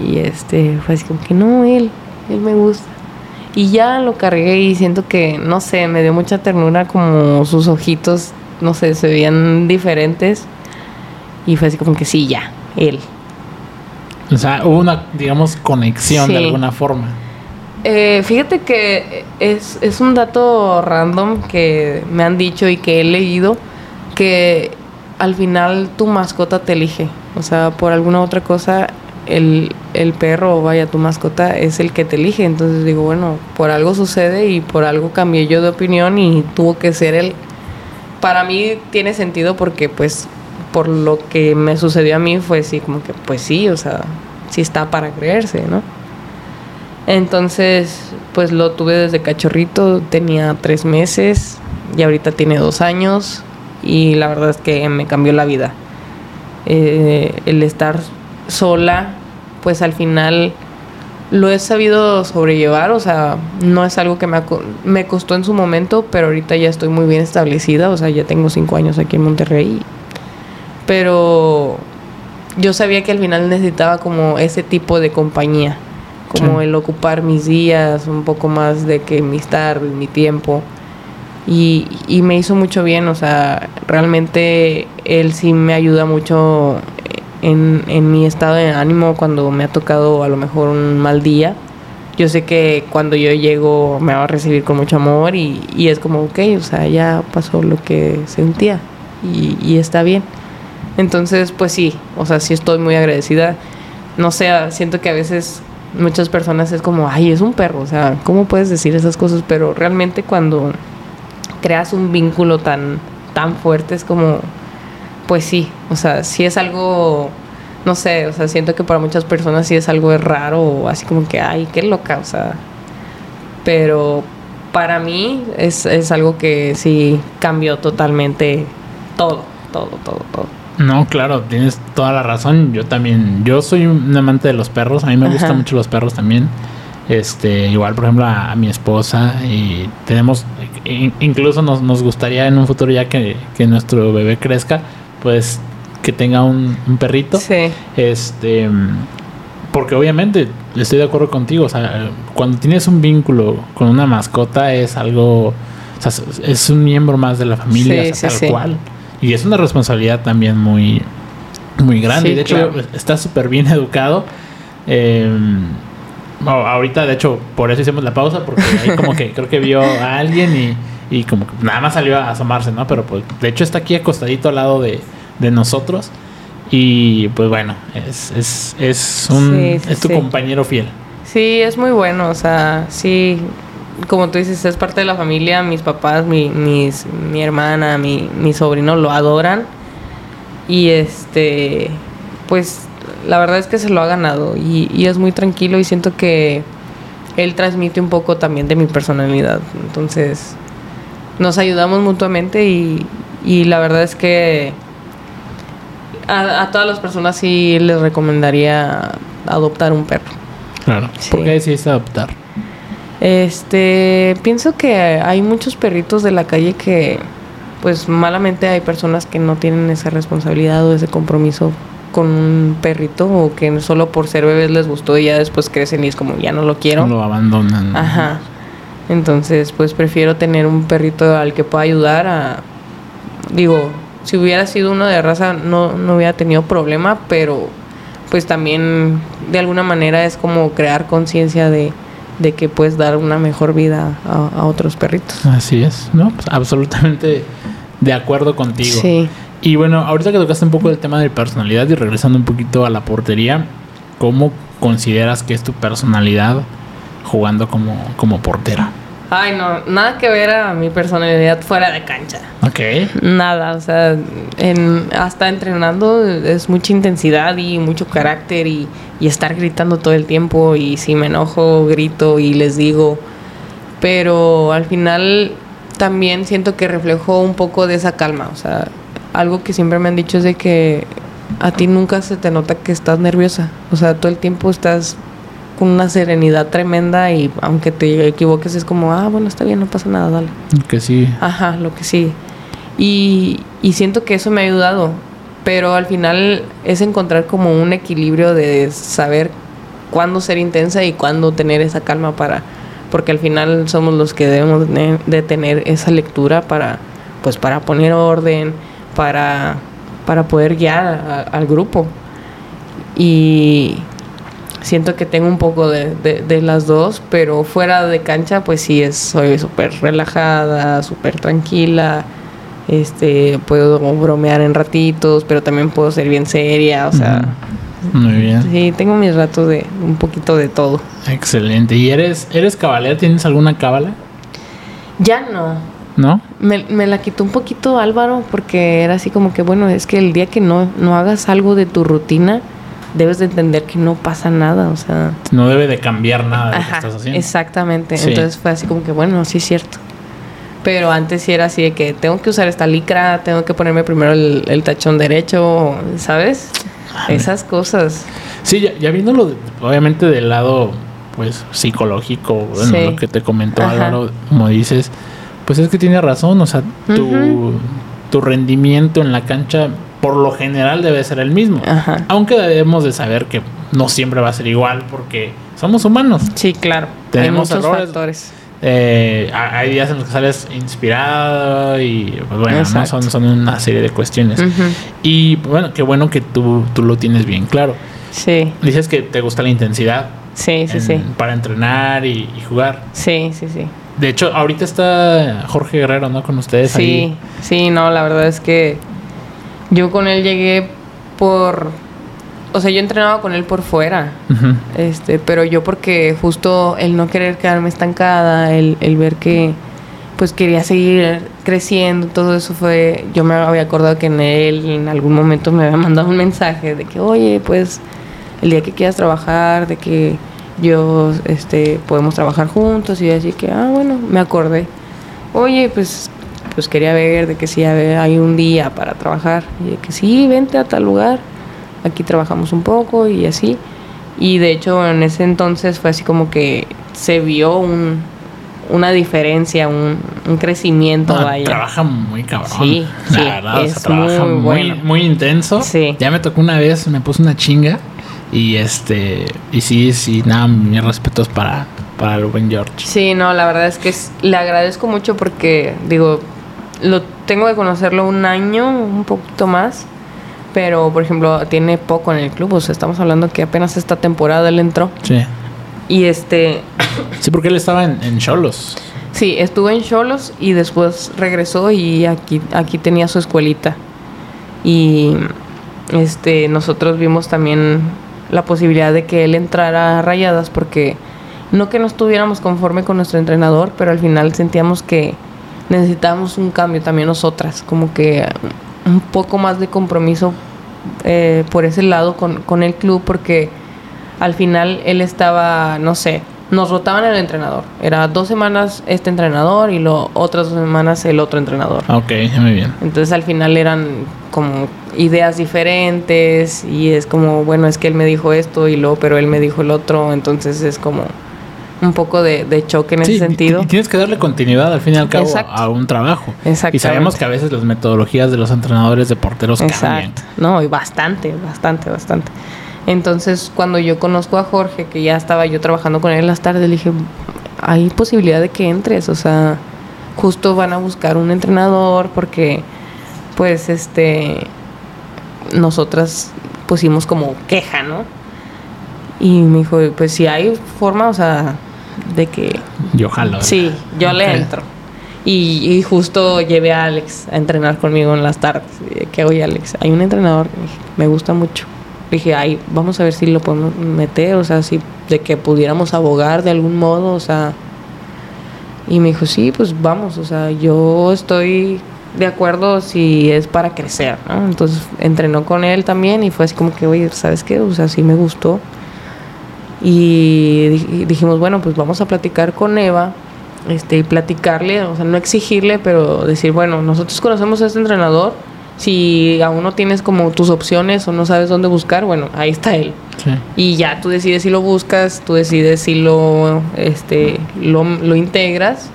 Y este, fue así como que no, él, él me gusta. Y ya lo cargué y siento que, no sé, me dio mucha ternura como sus ojitos, no sé, se veían diferentes. Y fue así como que sí, ya, él. O sea, hubo una, digamos, conexión de alguna forma. Eh, fíjate que es, es, un dato random que me han dicho y que he leído que al final tu mascota te elige. O sea, por alguna otra cosa, el, el perro o vaya tu mascota es el que te elige. Entonces digo, bueno, por algo sucede y por algo cambié yo de opinión y tuvo que ser él. Para mí tiene sentido porque pues por lo que me sucedió a mí fue así como que pues sí, o sea, sí está para creerse, ¿no? Entonces, pues lo tuve desde cachorrito, tenía tres meses y ahorita tiene dos años y la verdad es que me cambió la vida. Eh, el estar sola, pues al final lo he sabido sobrellevar, o sea, no es algo que me, me costó en su momento, pero ahorita ya estoy muy bien establecida, o sea, ya tengo cinco años aquí en Monterrey pero yo sabía que al final necesitaba como ese tipo de compañía, como el ocupar mis días, un poco más de que mis tardes, mi tiempo. Y, y, me hizo mucho bien, o sea, realmente él sí me ayuda mucho en, en mi estado de ánimo cuando me ha tocado a lo mejor un mal día. Yo sé que cuando yo llego me va a recibir con mucho amor y, y es como, ok, o sea, ya pasó lo que sentía y, y está bien. Entonces, pues sí, o sea, sí estoy muy agradecida. No sé, siento que a veces muchas personas es como, ay, es un perro, o sea, ¿cómo puedes decir esas cosas? Pero realmente cuando creas un vínculo tan, tan fuerte es como, pues sí, o sea, sí es algo, no sé, o sea, siento que para muchas personas sí es algo raro o así como que, ay, qué loca, o sea, pero para mí es, es algo que sí cambió totalmente todo, todo, todo, todo. No, claro, tienes toda la razón. Yo también, yo soy un amante de los perros. A mí me gustan mucho los perros también. Este, igual, por ejemplo, a, mi esposa y tenemos, incluso nos, nos, gustaría en un futuro ya que, nuestro bebé crezca, pues que tenga un, perrito. Sí. Este, porque obviamente estoy de acuerdo contigo. O sea, cuando tienes un vínculo con una mascota es algo, o sea, es un miembro más de la familia, tal cual. Y es una responsabilidad también muy, muy grande. y de hecho, está súper bien educado. Em, ahorita, de hecho, por eso hicimos la pausa, porque ahí como que creo que vio a alguien y, y como que nada más salió a asomarse, ¿no? Pero pues, de hecho está aquí acostadito al lado de, de nosotros. Y pues bueno, es, es, es, un, es tu compañero fiel. Sí, es muy bueno, o sea, sí, como tú dices, es parte de la familia, mis papás, mi, mis, mi hermana, mi, mi sobrino lo adoran. Y este, pues la verdad es que se lo ha ganado y, y, es muy tranquilo y siento que él transmite un poco también de mi personalidad. Entonces, nos ayudamos mutuamente y, y la verdad es que a, a, todas las personas sí les recomendaría adoptar un perro. Claro. ¿Por qué decidiste adoptar? Este, pienso que hay muchos perritos de la calle que, pues malamente hay personas que no tienen esa responsabilidad o ese compromiso con un perrito o que solo por ser bebés les gustó y ya después crecen y es como ya no lo quiero. Lo abandonan. Ajá. Entonces, pues prefiero tener un perrito al que pueda ayudar a, digo, si hubiera sido uno de raza no, no hubiera tenido problema, pero pues también de alguna manera es como crear conciencia de, de que puedes dar una mejor vida a, otros perritos. Así es, ¿no? Pues, absolutamente de acuerdo contigo. Sí. Y bueno, ahorita que tocaste un poco el tema de personalidad y regresando un poquito a la portería, ¿cómo consideras que es tu personalidad jugando como, como portera? Ay, no, nada que ver a mi personalidad fuera de cancha. Ok. Nada, o sea, en, hasta entrenando es mucha intensidad y mucho carácter y, y estar gritando todo el tiempo y si me enojo, grito y les digo. Pero al final también siento que reflejó un poco de esa calma, o sea, algo que siempre me han dicho es de que a ti nunca se te nota que estás nerviosa, o sea, todo el tiempo estás con una serenidad tremenda y aunque te equivoques es como, ah, bueno, está bien, no pasa nada, dale. Que sí. Ajá, lo que sí. Y, y siento que eso me ha ayudado, pero al final es encontrar como un equilibrio de saber cuándo ser intensa y cuándo tener esa calma para, porque al final somos los que debemos de tener esa lectura para, pues para poner orden, para, para poder guiar al grupo. Y siento que tengo un poco de, de, las dos, pero fuera de cancha, pues sí, es, soy súper relajada, súper tranquila. Este, puedo bromear en ratitos, pero también puedo ser bien seria, o sea. Muy bien. Sí, tengo mis ratos de un poquito de todo. Excelente. ¿Y eres, eres cabalera? ¿Tienes alguna cábala? Ya no. ¿No? Me, me, la quitó un poquito Álvaro porque era así como que, bueno, es que el día que no, no hagas algo de tu rutina, debes de entender que no pasa nada, o sea... No debe de cambiar nada de lo que estás haciendo. Exactamente, entonces fue así como que, bueno, sí es cierto. Pero antes sí era así de que tengo que usar esta licra, tengo que ponerme primero el, tachón derecho, ¿sabes? Esas cosas. Sí, ya, ya viéndolo, obviamente del lado, pues, psicológico, bueno, lo que te comentó Álvaro, como dices, pues es que tiene razón, o sea, tu, tu rendimiento en la cancha por lo general debe ser el mismo. Aunque debemos de saber que no siempre va a ser igual porque somos humanos. Sí, claro. Tenemos hay muchos factores. Eh, hay días en los que sales inspirado y pues bueno, son, son una serie de cuestiones. Y bueno, qué bueno que tú, tú lo tienes bien claro. Sí. Dices que te gusta la intensidad. Sí, sí, sí. Para entrenar y, jugar. Sí, sí, sí. De hecho, ahorita está Jorge Guerrero, ¿no? Con ustedes sí, ahí. Sí, no, la verdad es que yo con él llegué por o sea, yo entrenaba con él por fuera, este, pero yo porque justo el no querer quedarme estancada, el, el, ver que pues quería seguir creciendo, todo eso fue, yo me había acordado que en él en algún momento me había mandado un mensaje de que, oye, pues el día que quieras trabajar, de que yo, este, podemos trabajar juntos y así que, ah, bueno, me acordé. Oye, pues pues quería ver de que si hay un día para trabajar y de que sí, vente a tal lugar, aquí trabajamos un poco y así. Y de hecho en ese entonces fue así como que se vio un, una diferencia, un, crecimiento. Trabaja muy cabrón. Sí, la verdad, trabaja muy, muy, intenso. Sí. Ya me tocó una vez, me puse una chinga. Y este, y sí, sí, nada, mis respetos para, para el buen George. Sí, no, la verdad es que le agradezco mucho porque, digo, lo tengo que conocerlo un año, un poquito más. Pero, por ejemplo, tiene poco en el club. O sea, estamos hablando que apenas esta temporada él entró. Sí. Y este. Sí, porque él estaba en Cholos. Sí, estuvo en Cholos y después regresó y aquí, aquí tenía su escuelita. Y este, nosotros vimos también la posibilidad de que él entrara a rayadas porque no que no estuviéramos conforme con nuestro entrenador, pero al final sentíamos que necesitamos un cambio también nosotras, como que un poco más de compromiso eh, por ese lado con, con, el club, porque al final él estaba, no sé, nos rotaban el entrenador. Era dos semanas este entrenador y lo, otras dos semanas el otro entrenador. Ok, muy bien. Entonces al final eran como ideas diferentes y es como, bueno, es que él me dijo esto y luego, pero él me dijo el otro, entonces es como un poco de, choque en ese sentido. Y tienes que darle continuidad al fin y al cabo a un trabajo. Y sabemos que a veces las metodologías de los entrenadores de porteros cambian. No, y bastante, bastante, bastante. Entonces, cuando yo conozco a Jorge, que ya estaba yo trabajando con él en las tardes, le dije, hay posibilidad de que entres, o sea, justo van a buscar un entrenador porque pues este, nosotras pusimos como queja, ¿no? Y me dijo, pues si hay forma, o sea, de que... Yo jalo. Sí, yo le entro. Y, justo llevé a Alex a entrenar conmigo en las tardes. Que oye, Alex, hay un entrenador que me gusta mucho. Dije, ay, vamos a ver si lo podemos meter, o sea, si de que pudiéramos abogar de algún modo, o sea. Y me dijo, sí, pues vamos, o sea, yo estoy de acuerdo si es para crecer, ¿no? Entonces entrenó con él también y fue así como que, oye, ¿sabes qué? O sea, sí me gustó. Y dijimos, bueno, pues vamos a platicar con Eva este, y platicarle, o sea, no exigirle, pero decir, bueno, nosotros conocemos a este entrenador, si aún no tienes como tus opciones o no sabes dónde buscar, bueno, ahí está él. Y ya tú decides si lo buscas, tú decides si lo, este, lo, lo integras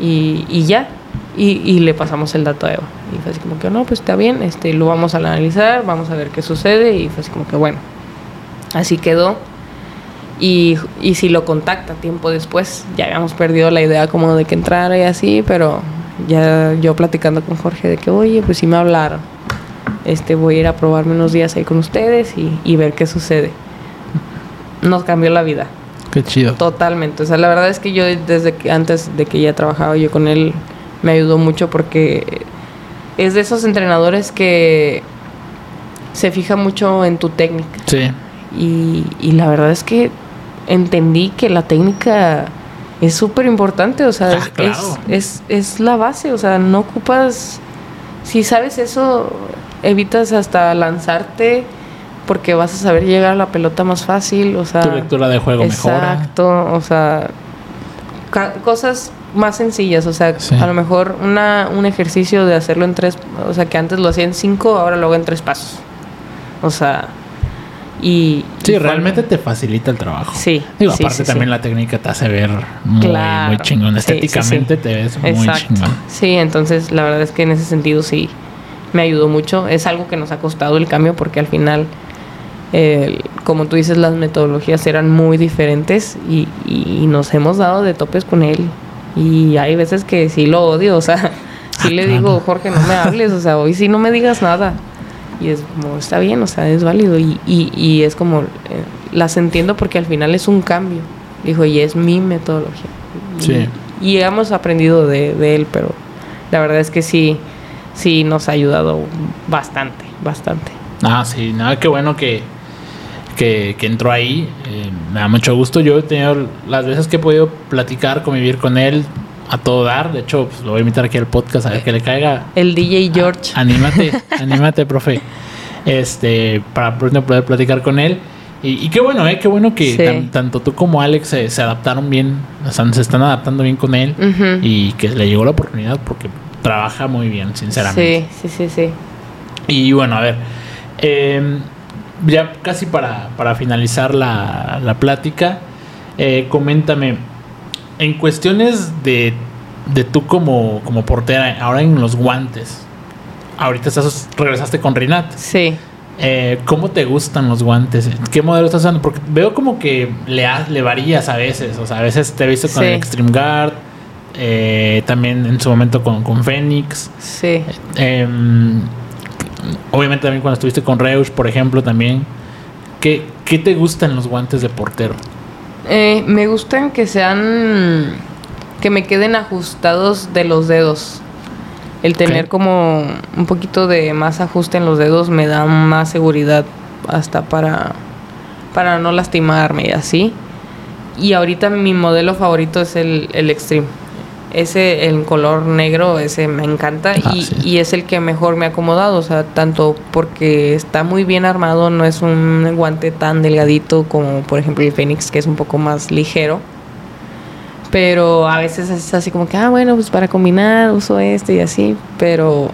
y, y ya. Y, y, le pasamos el dato a Eva. Y fue así como que, no, pues está bien, este, lo vamos a analizar, vamos a ver qué sucede. Y fue así como que, bueno, así quedó. Y, y si lo contacta tiempo después, ya habíamos perdido la idea como de que entrara y así, pero ya yo platicando con Jorge de que, oye, pues si me hablaron, este, voy a ir a probarme unos días ahí con ustedes y, ver qué sucede. Nos cambió la vida. Qué chido. Totalmente. O sea, la verdad es que yo desde que antes de que ya trabajaba yo con él, me ayudó mucho porque es de esos entrenadores que se fija mucho en tu técnica. Sí. Y, y la verdad es que entendí que la técnica es súper importante, o sea, ah, es, es, la base, o sea, no ocupas, si sabes eso, evitas hasta lanzarte porque vas a saber llegar a la pelota más fácil, o sea... Tu lectura de juego mejora. Exacto, o sea, cosas más sencillas, o sea, a lo mejor una, un ejercicio de hacerlo en tres, o sea, que antes lo hacía en cinco, ahora lo hago en tres pasos. O sea, y, sí, realmente te facilita el trabajo. Sí. Digo, aparte también la técnica te hace ver muy, muy chingón. Estéticamente te ves muy chingón. Sí, entonces la verdad es que en ese sentido sí me ayudó mucho. Es algo que nos ha costado el cambio porque al final, como tú dices, las metodologías eran muy diferentes y, y, nos hemos dado de topes con él. Y hay veces que sí lo odio, o sea, sí ah, le digo, Jorge, no me hables, o sea, hoy sí no me digas nada. Y es como, está bien, o sea, es válido. Y, y, y es como, eh, las entiendo porque al final es un cambio. Dijo, y es mi metodología. Sí. Y, hemos aprendido de, de, él, pero la verdad es que sí, sí nos ha ayudado bastante, bastante. Ah, sí, nada, qué bueno que, que, que entró ahí. Eh, me da mucho gusto. Yo he tenido las veces que he podido platicar, convivir con él, a todo dar. De hecho, pues, lo voy a invitar aquí al podcast a ver que le caiga. El DJ George. anímate, anímate, profe. Este, para poder platicar con él. Y, qué bueno, ¿eh? Qué bueno que tanto tú como Alex se, adaptaron bien, o sea, se están adaptando bien con él y que le llegó la oportunidad porque trabaja muy bien, sinceramente. Sí, sí, sí, sí. Y bueno, a ver, em, ya casi para, para finalizar la, la plática, eh, coméntame, en cuestiones de, de tú como, como portera, ahora en los guantes, ahorita estás, regresaste con Rinat. Sí. Eh, ¿Cómo te gustan los guantes? ¿Qué modelo estás usando? Porque veo como que le, le varías a veces. O sea, a veces te he visto con el Extreme Guard. Eh, también en su momento con, con Phoenix. Sí. Em, obviamente también cuando estuviste con Reusch, por ejemplo, también. ¿Qué, ¿Qué te gustan los guantes de portero? Eh, me gustan que sean. que me queden ajustados de los dedos. El tener como un poquito de más ajuste en los dedos me da más seguridad hasta para, para no lastimarme y así. Y ahorita mi modelo favorito es el, el Extreme. Ese, el color negro, ese me encanta ah, y, y, es el que mejor me ha acomodado, o sea, tanto porque está muy bien armado, no es un guante tan delgadito como por ejemplo el Phoenix, que es un poco más ligero, pero a veces es así como que, ah, bueno, pues para combinar uso este y así, pero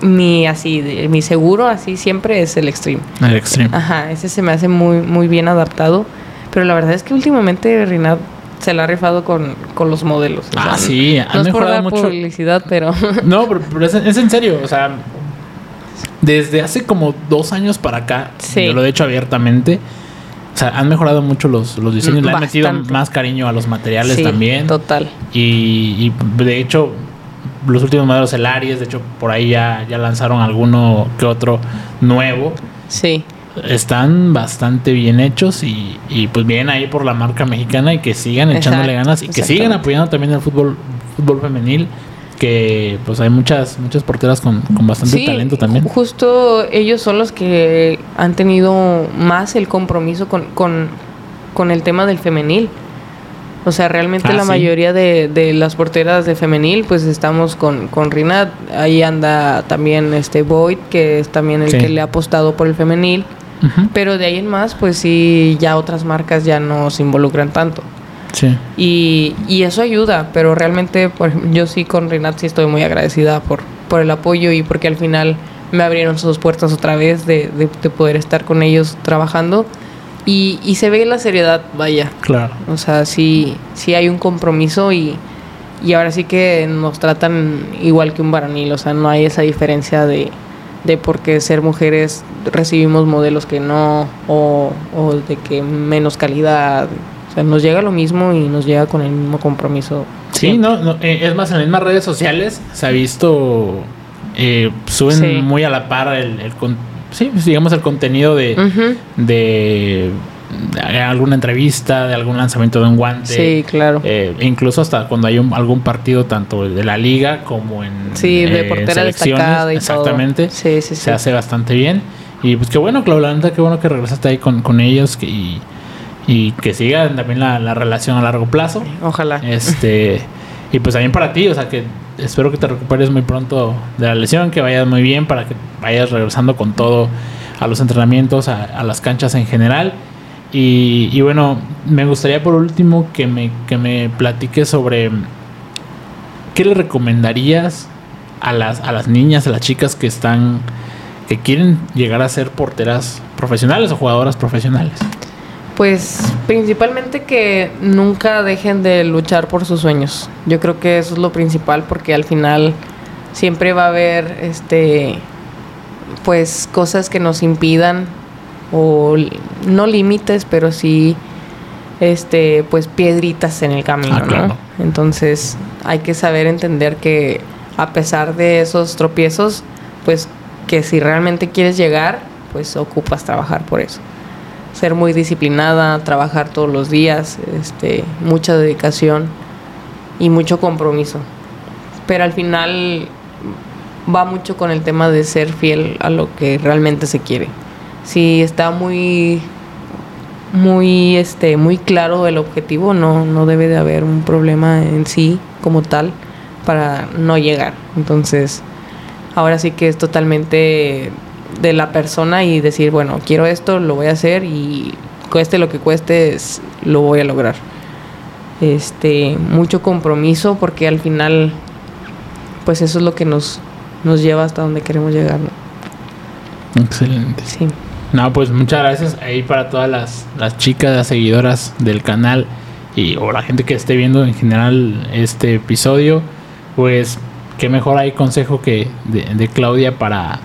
mi así, mi seguro así siempre es el Extreme. El Extreme. Ajá, ese se me hace muy, muy bien adaptado, pero la verdad es que últimamente Rinat se la ha rifado con, los modelos. ah, sí, han no mejorado mucho. publicidad, pero. no, pero, es, en serio, o sea, desde hace como dos años para acá, yo lo he hecho abiertamente. O sea, han mejorado mucho los, los diseños, le han metido más cariño a los materiales también. Total. Y, y de hecho, los últimos modelos el Aries, de hecho por ahí ya, ya lanzaron alguno que otro nuevo. Sí. Están bastante bien hechos y, y pues bien ahí por la marca mexicana y que sigan echándole ganas y que sigan apoyando también el fútbol, fútbol femenil que pues hay muchas muchas porteras con, con bastante talento también. Justo ellos son los que han tenido más el compromiso con, con, con el tema del femenil. O sea, realmente ah, la mayoría de, de, las porteras de femenil, pues estamos con, con Rinat. Ahí anda también este Boyd, que es también el que le ha apostado por el femenil. Pero de ahí en más, pues sí, ya otras marcas ya no se involucran tanto. Sí. Y, y eso ayuda, pero realmente por, yo sí con Rinat sí estoy muy agradecida por, por el apoyo y porque al final me abrieron sus puertas otra vez de, de, de poder estar con ellos trabajando. Y, y, se ve la seriedad, vaya. Claro. O sea, sí, sí hay un compromiso y, y ahora sí que nos tratan igual que un varonil. O sea, no hay esa diferencia de, de por qué ser mujeres recibimos modelos que no o, o de que menos calidad. O sea, nos llega lo mismo y nos llega con el mismo compromiso. Sí, no, no eh, es más, en las mismas redes sociales se ha visto, eh, suben muy a la par el, el, sí, pues, digamos el contenido de, de, alguna entrevista, de algún lanzamiento de un guante. Sí, claro. Eh, incluso hasta cuando hay un, algún partido tanto de la liga como en sí, de portera destacada y exactamente. Todo. Sí, sí, sí. Se hace bastante bien. Y pues qué bueno, Claudia, qué bueno que regresaste ahí con, con ellos que, y y que siga también la, la, relación a largo plazo. Ojalá. Este, y pues también para ti, o sea que espero que te recuperes muy pronto de la lesión, que vayas muy bien para que vayas regresando con todo a los entrenamientos, a, a las canchas en general. Y, bueno, me gustaría por último que me, que me platiques sobre qué le recomendarías a las, a las niñas, a las chicas que están, que quieren llegar a ser porteras profesionales o jugadoras profesionales. Pues principalmente que nunca dejen de luchar por sus sueños. Yo creo que eso es lo principal porque al final siempre va a haber este pues cosas que nos impidan o no límites, pero sí este pues piedritas en el camino, ah, claro. ¿no? Entonces, hay que saber entender que a pesar de esos tropiezos, pues que si realmente quieres llegar, pues ocupas trabajar por eso ser muy disciplinada, trabajar todos los días, este, mucha dedicación y mucho compromiso. Pero al final va mucho con el tema de ser fiel a lo que realmente se quiere. Si está muy muy este muy claro el objetivo, no no debe de haber un problema en sí como tal para no llegar. Entonces, ahora sí que es totalmente de la persona y decir, bueno, quiero esto, lo voy a hacer y cueste lo que cueste, lo voy a lograr. Este, mucho compromiso porque al final, pues eso es lo que nos, nos lleva hasta donde queremos llegar. ¿no? Excelente. Sí. No, pues muchas gracias ahí para todas las, las chicas, seguidoras del canal y o la gente que esté viendo en general este episodio. Pues qué mejor hay consejo que de, de Claudia para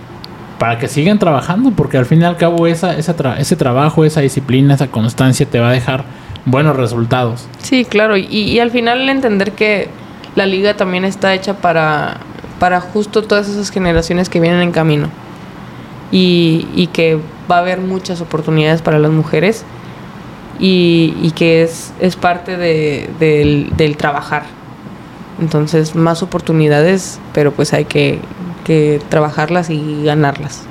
para que sigan trabajando, porque al fin y al cabo esa, esa tra ese trabajo, esa disciplina, esa constancia te va a dejar buenos resultados. Sí, claro, y, y al final entender que la liga también está hecha para, para justo todas esas generaciones que vienen en camino y, y que va a haber muchas oportunidades para las mujeres y, y que es, es parte de, del, del trabajar. Entonces, más oportunidades, pero pues hay que que trabajarlas y ganarlas.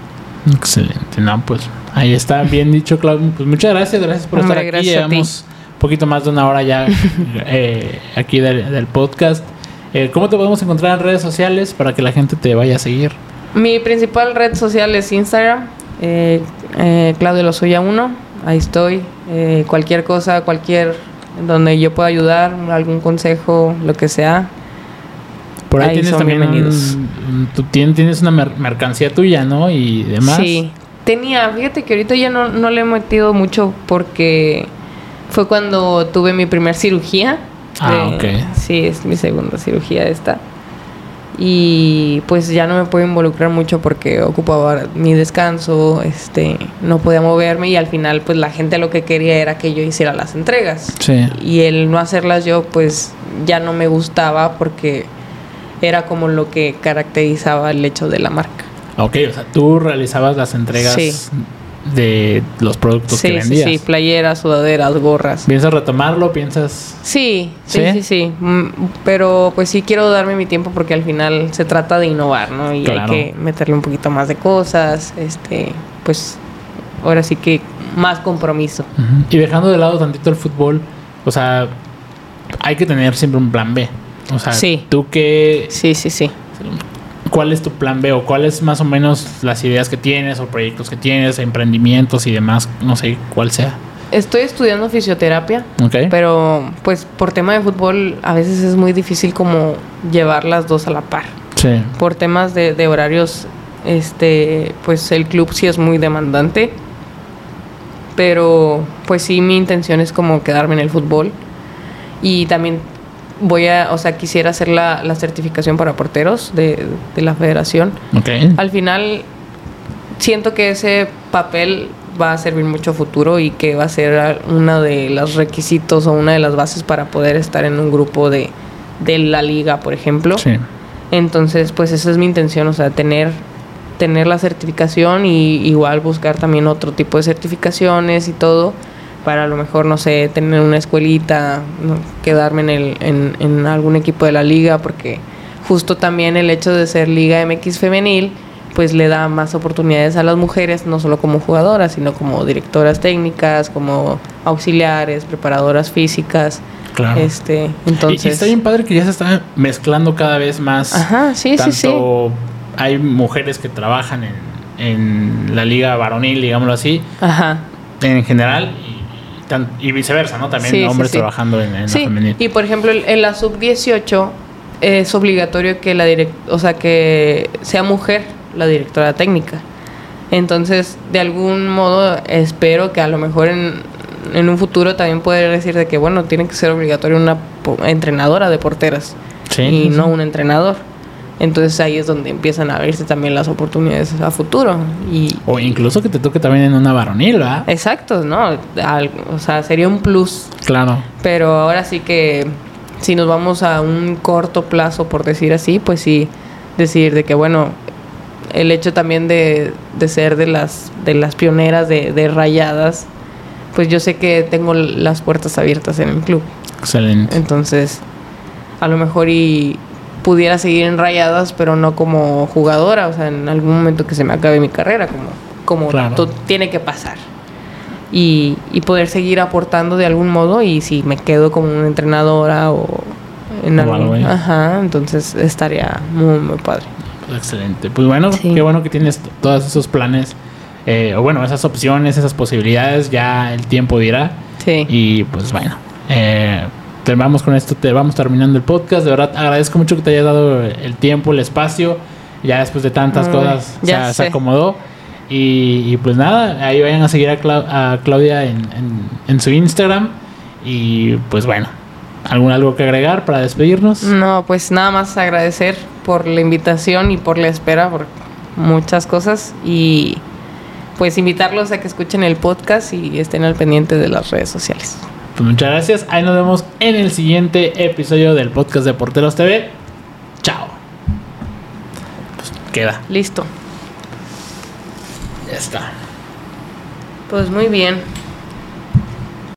Excelente, no, pues ahí está bien dicho, Claudio. Pues muchas gracias, gracias por Hombre, estar aquí. Llevamos un poquito más de una hora ya eh, aquí del, del podcast. Eh, ¿Cómo te podemos encontrar en redes sociales para que la gente te vaya a seguir? Mi principal red social es Instagram, eh, eh, Claudio Lozoya 1. Ahí estoy. Eh, cualquier cosa, cualquier donde yo pueda ayudar, algún consejo, lo que sea, por ahí, ahí tienes también un, tú tienes una mer mercancía tuya, ¿no? Y demás. Sí, tenía, fíjate que ahorita ya no, no le he metido mucho porque fue cuando tuve mi primer cirugía. Ah, ok. Sí, es mi segunda cirugía esta. Y pues ya no me puedo involucrar mucho porque ocupaba mi descanso, este, no podía moverme y al final pues la gente lo que quería era que yo hiciera las entregas. Sí. Y el no hacerlas yo pues ya no me gustaba porque era como lo que caracterizaba el hecho de la marca. Ok, o sea, tú realizabas las entregas de los productos que vendías. Sí, sí, playeras, sudaderas, gorras. ¿Piensas retomarlo? ¿Piensas...? Sí, sí, sí, sí, mm, Pero pues sí quiero darme mi tiempo porque al final se trata de innovar, ¿no? Y hay que meterle un poquito más de cosas, este, pues ahora sí que más compromiso. Y dejando de lado tantito el fútbol, o sea, hay que tener siempre un plan B. O sea, tú qué... Sí, sí, sí. ¿Cuál es tu plan B o cuáles más o menos las ideas que tienes o proyectos que tienes, emprendimientos y demás? No sé cuál sea. Estoy estudiando fisioterapia, pero pues por tema de fútbol a veces es muy difícil como llevar las dos a la par. Sí. Por temas de, de horarios, este, pues el club sí es muy demandante pero pues sí, mi intención es como quedarme en el fútbol. Y también voy a, o sea, quisiera hacer la, la certificación para porteros de, de la federación. Okay. Al final, siento que ese papel va a servir mucho futuro y que va a ser uno de los requisitos o una de las bases para poder estar en un grupo de, de la liga, por ejemplo. Sí. Entonces, pues esa es mi intención, o sea, tener tener la certificación y igual buscar también otro tipo de certificaciones y todo para a lo mejor, no sé, tener una escuelita, quedarme en, el, en, en algún equipo de la liga, porque justo también el hecho de ser Liga MX femenil, pues le da más oportunidades a las mujeres, no solo como jugadoras, sino como directoras técnicas, como auxiliares, preparadoras físicas. Claro. Este, entonces... Y, está bien padre que ya se está mezclando cada vez más. Ajá, sí, sí, sí hay mujeres que trabajan en, la liga varonil, digámoslo así, Ajá. en general, y, viceversa, ¿no? También hombres trabajando en, la femenil. Y por ejemplo, en la sub-18 es obligatorio que la direct o sea, que sea mujer la directora técnica. Entonces, de algún modo, espero que a lo mejor en, en un futuro también poder decir de que, bueno, tiene que ser obligatorio una entrenadora de porteras y no un entrenador. Entonces ahí es donde empiezan a verse también las oportunidades a futuro. Y, o incluso que te toque también en una varonil, ¿verdad? Exacto, ¿no? o sea, sería un plus. Claro. Pero ahora sí que si nos vamos a un corto plazo, por decir así, pues sí, decir de que, bueno, el hecho también de, de ser de las, de las pioneras de, de rayadas, pues yo sé que tengo las puertas abiertas en el club. Excelente. Entonces, a lo mejor y pudiera seguir en Rayadas, pero no como jugadora, o sea, en algún momento que se me acabe mi carrera, como, como tiene que pasar. Y, y, poder seguir aportando de algún modo y si me quedo como una entrenadora o en algún, ajá, entonces estaría muy, muy padre. Pues excelente. Pues bueno, qué bueno que tienes todos esos planes, eh, o bueno, esas opciones, esas posibilidades, ya el tiempo dirá. Sí. Y pues bueno, eh, vamos con esto, te vamos terminando el podcast. De verdad, agradezco mucho que te hayas dado el tiempo, el espacio. Ya después de tantas cosas ya se, acomodó. Y, pues nada, ahí vayan a seguir a, Claudia en, su Instagram. Y pues bueno, ¿algún algo que agregar para despedirnos? No, pues nada más agradecer por la invitación y por la espera, por muchas cosas. Y pues invitarlos a que escuchen el podcast y estén al pendiente de las redes sociales. Pues muchas gracias. Ahí nos vemos en el siguiente episodio del podcast de Porteros TV. Chao. Pues queda. Listo. Ya está. Pues muy bien.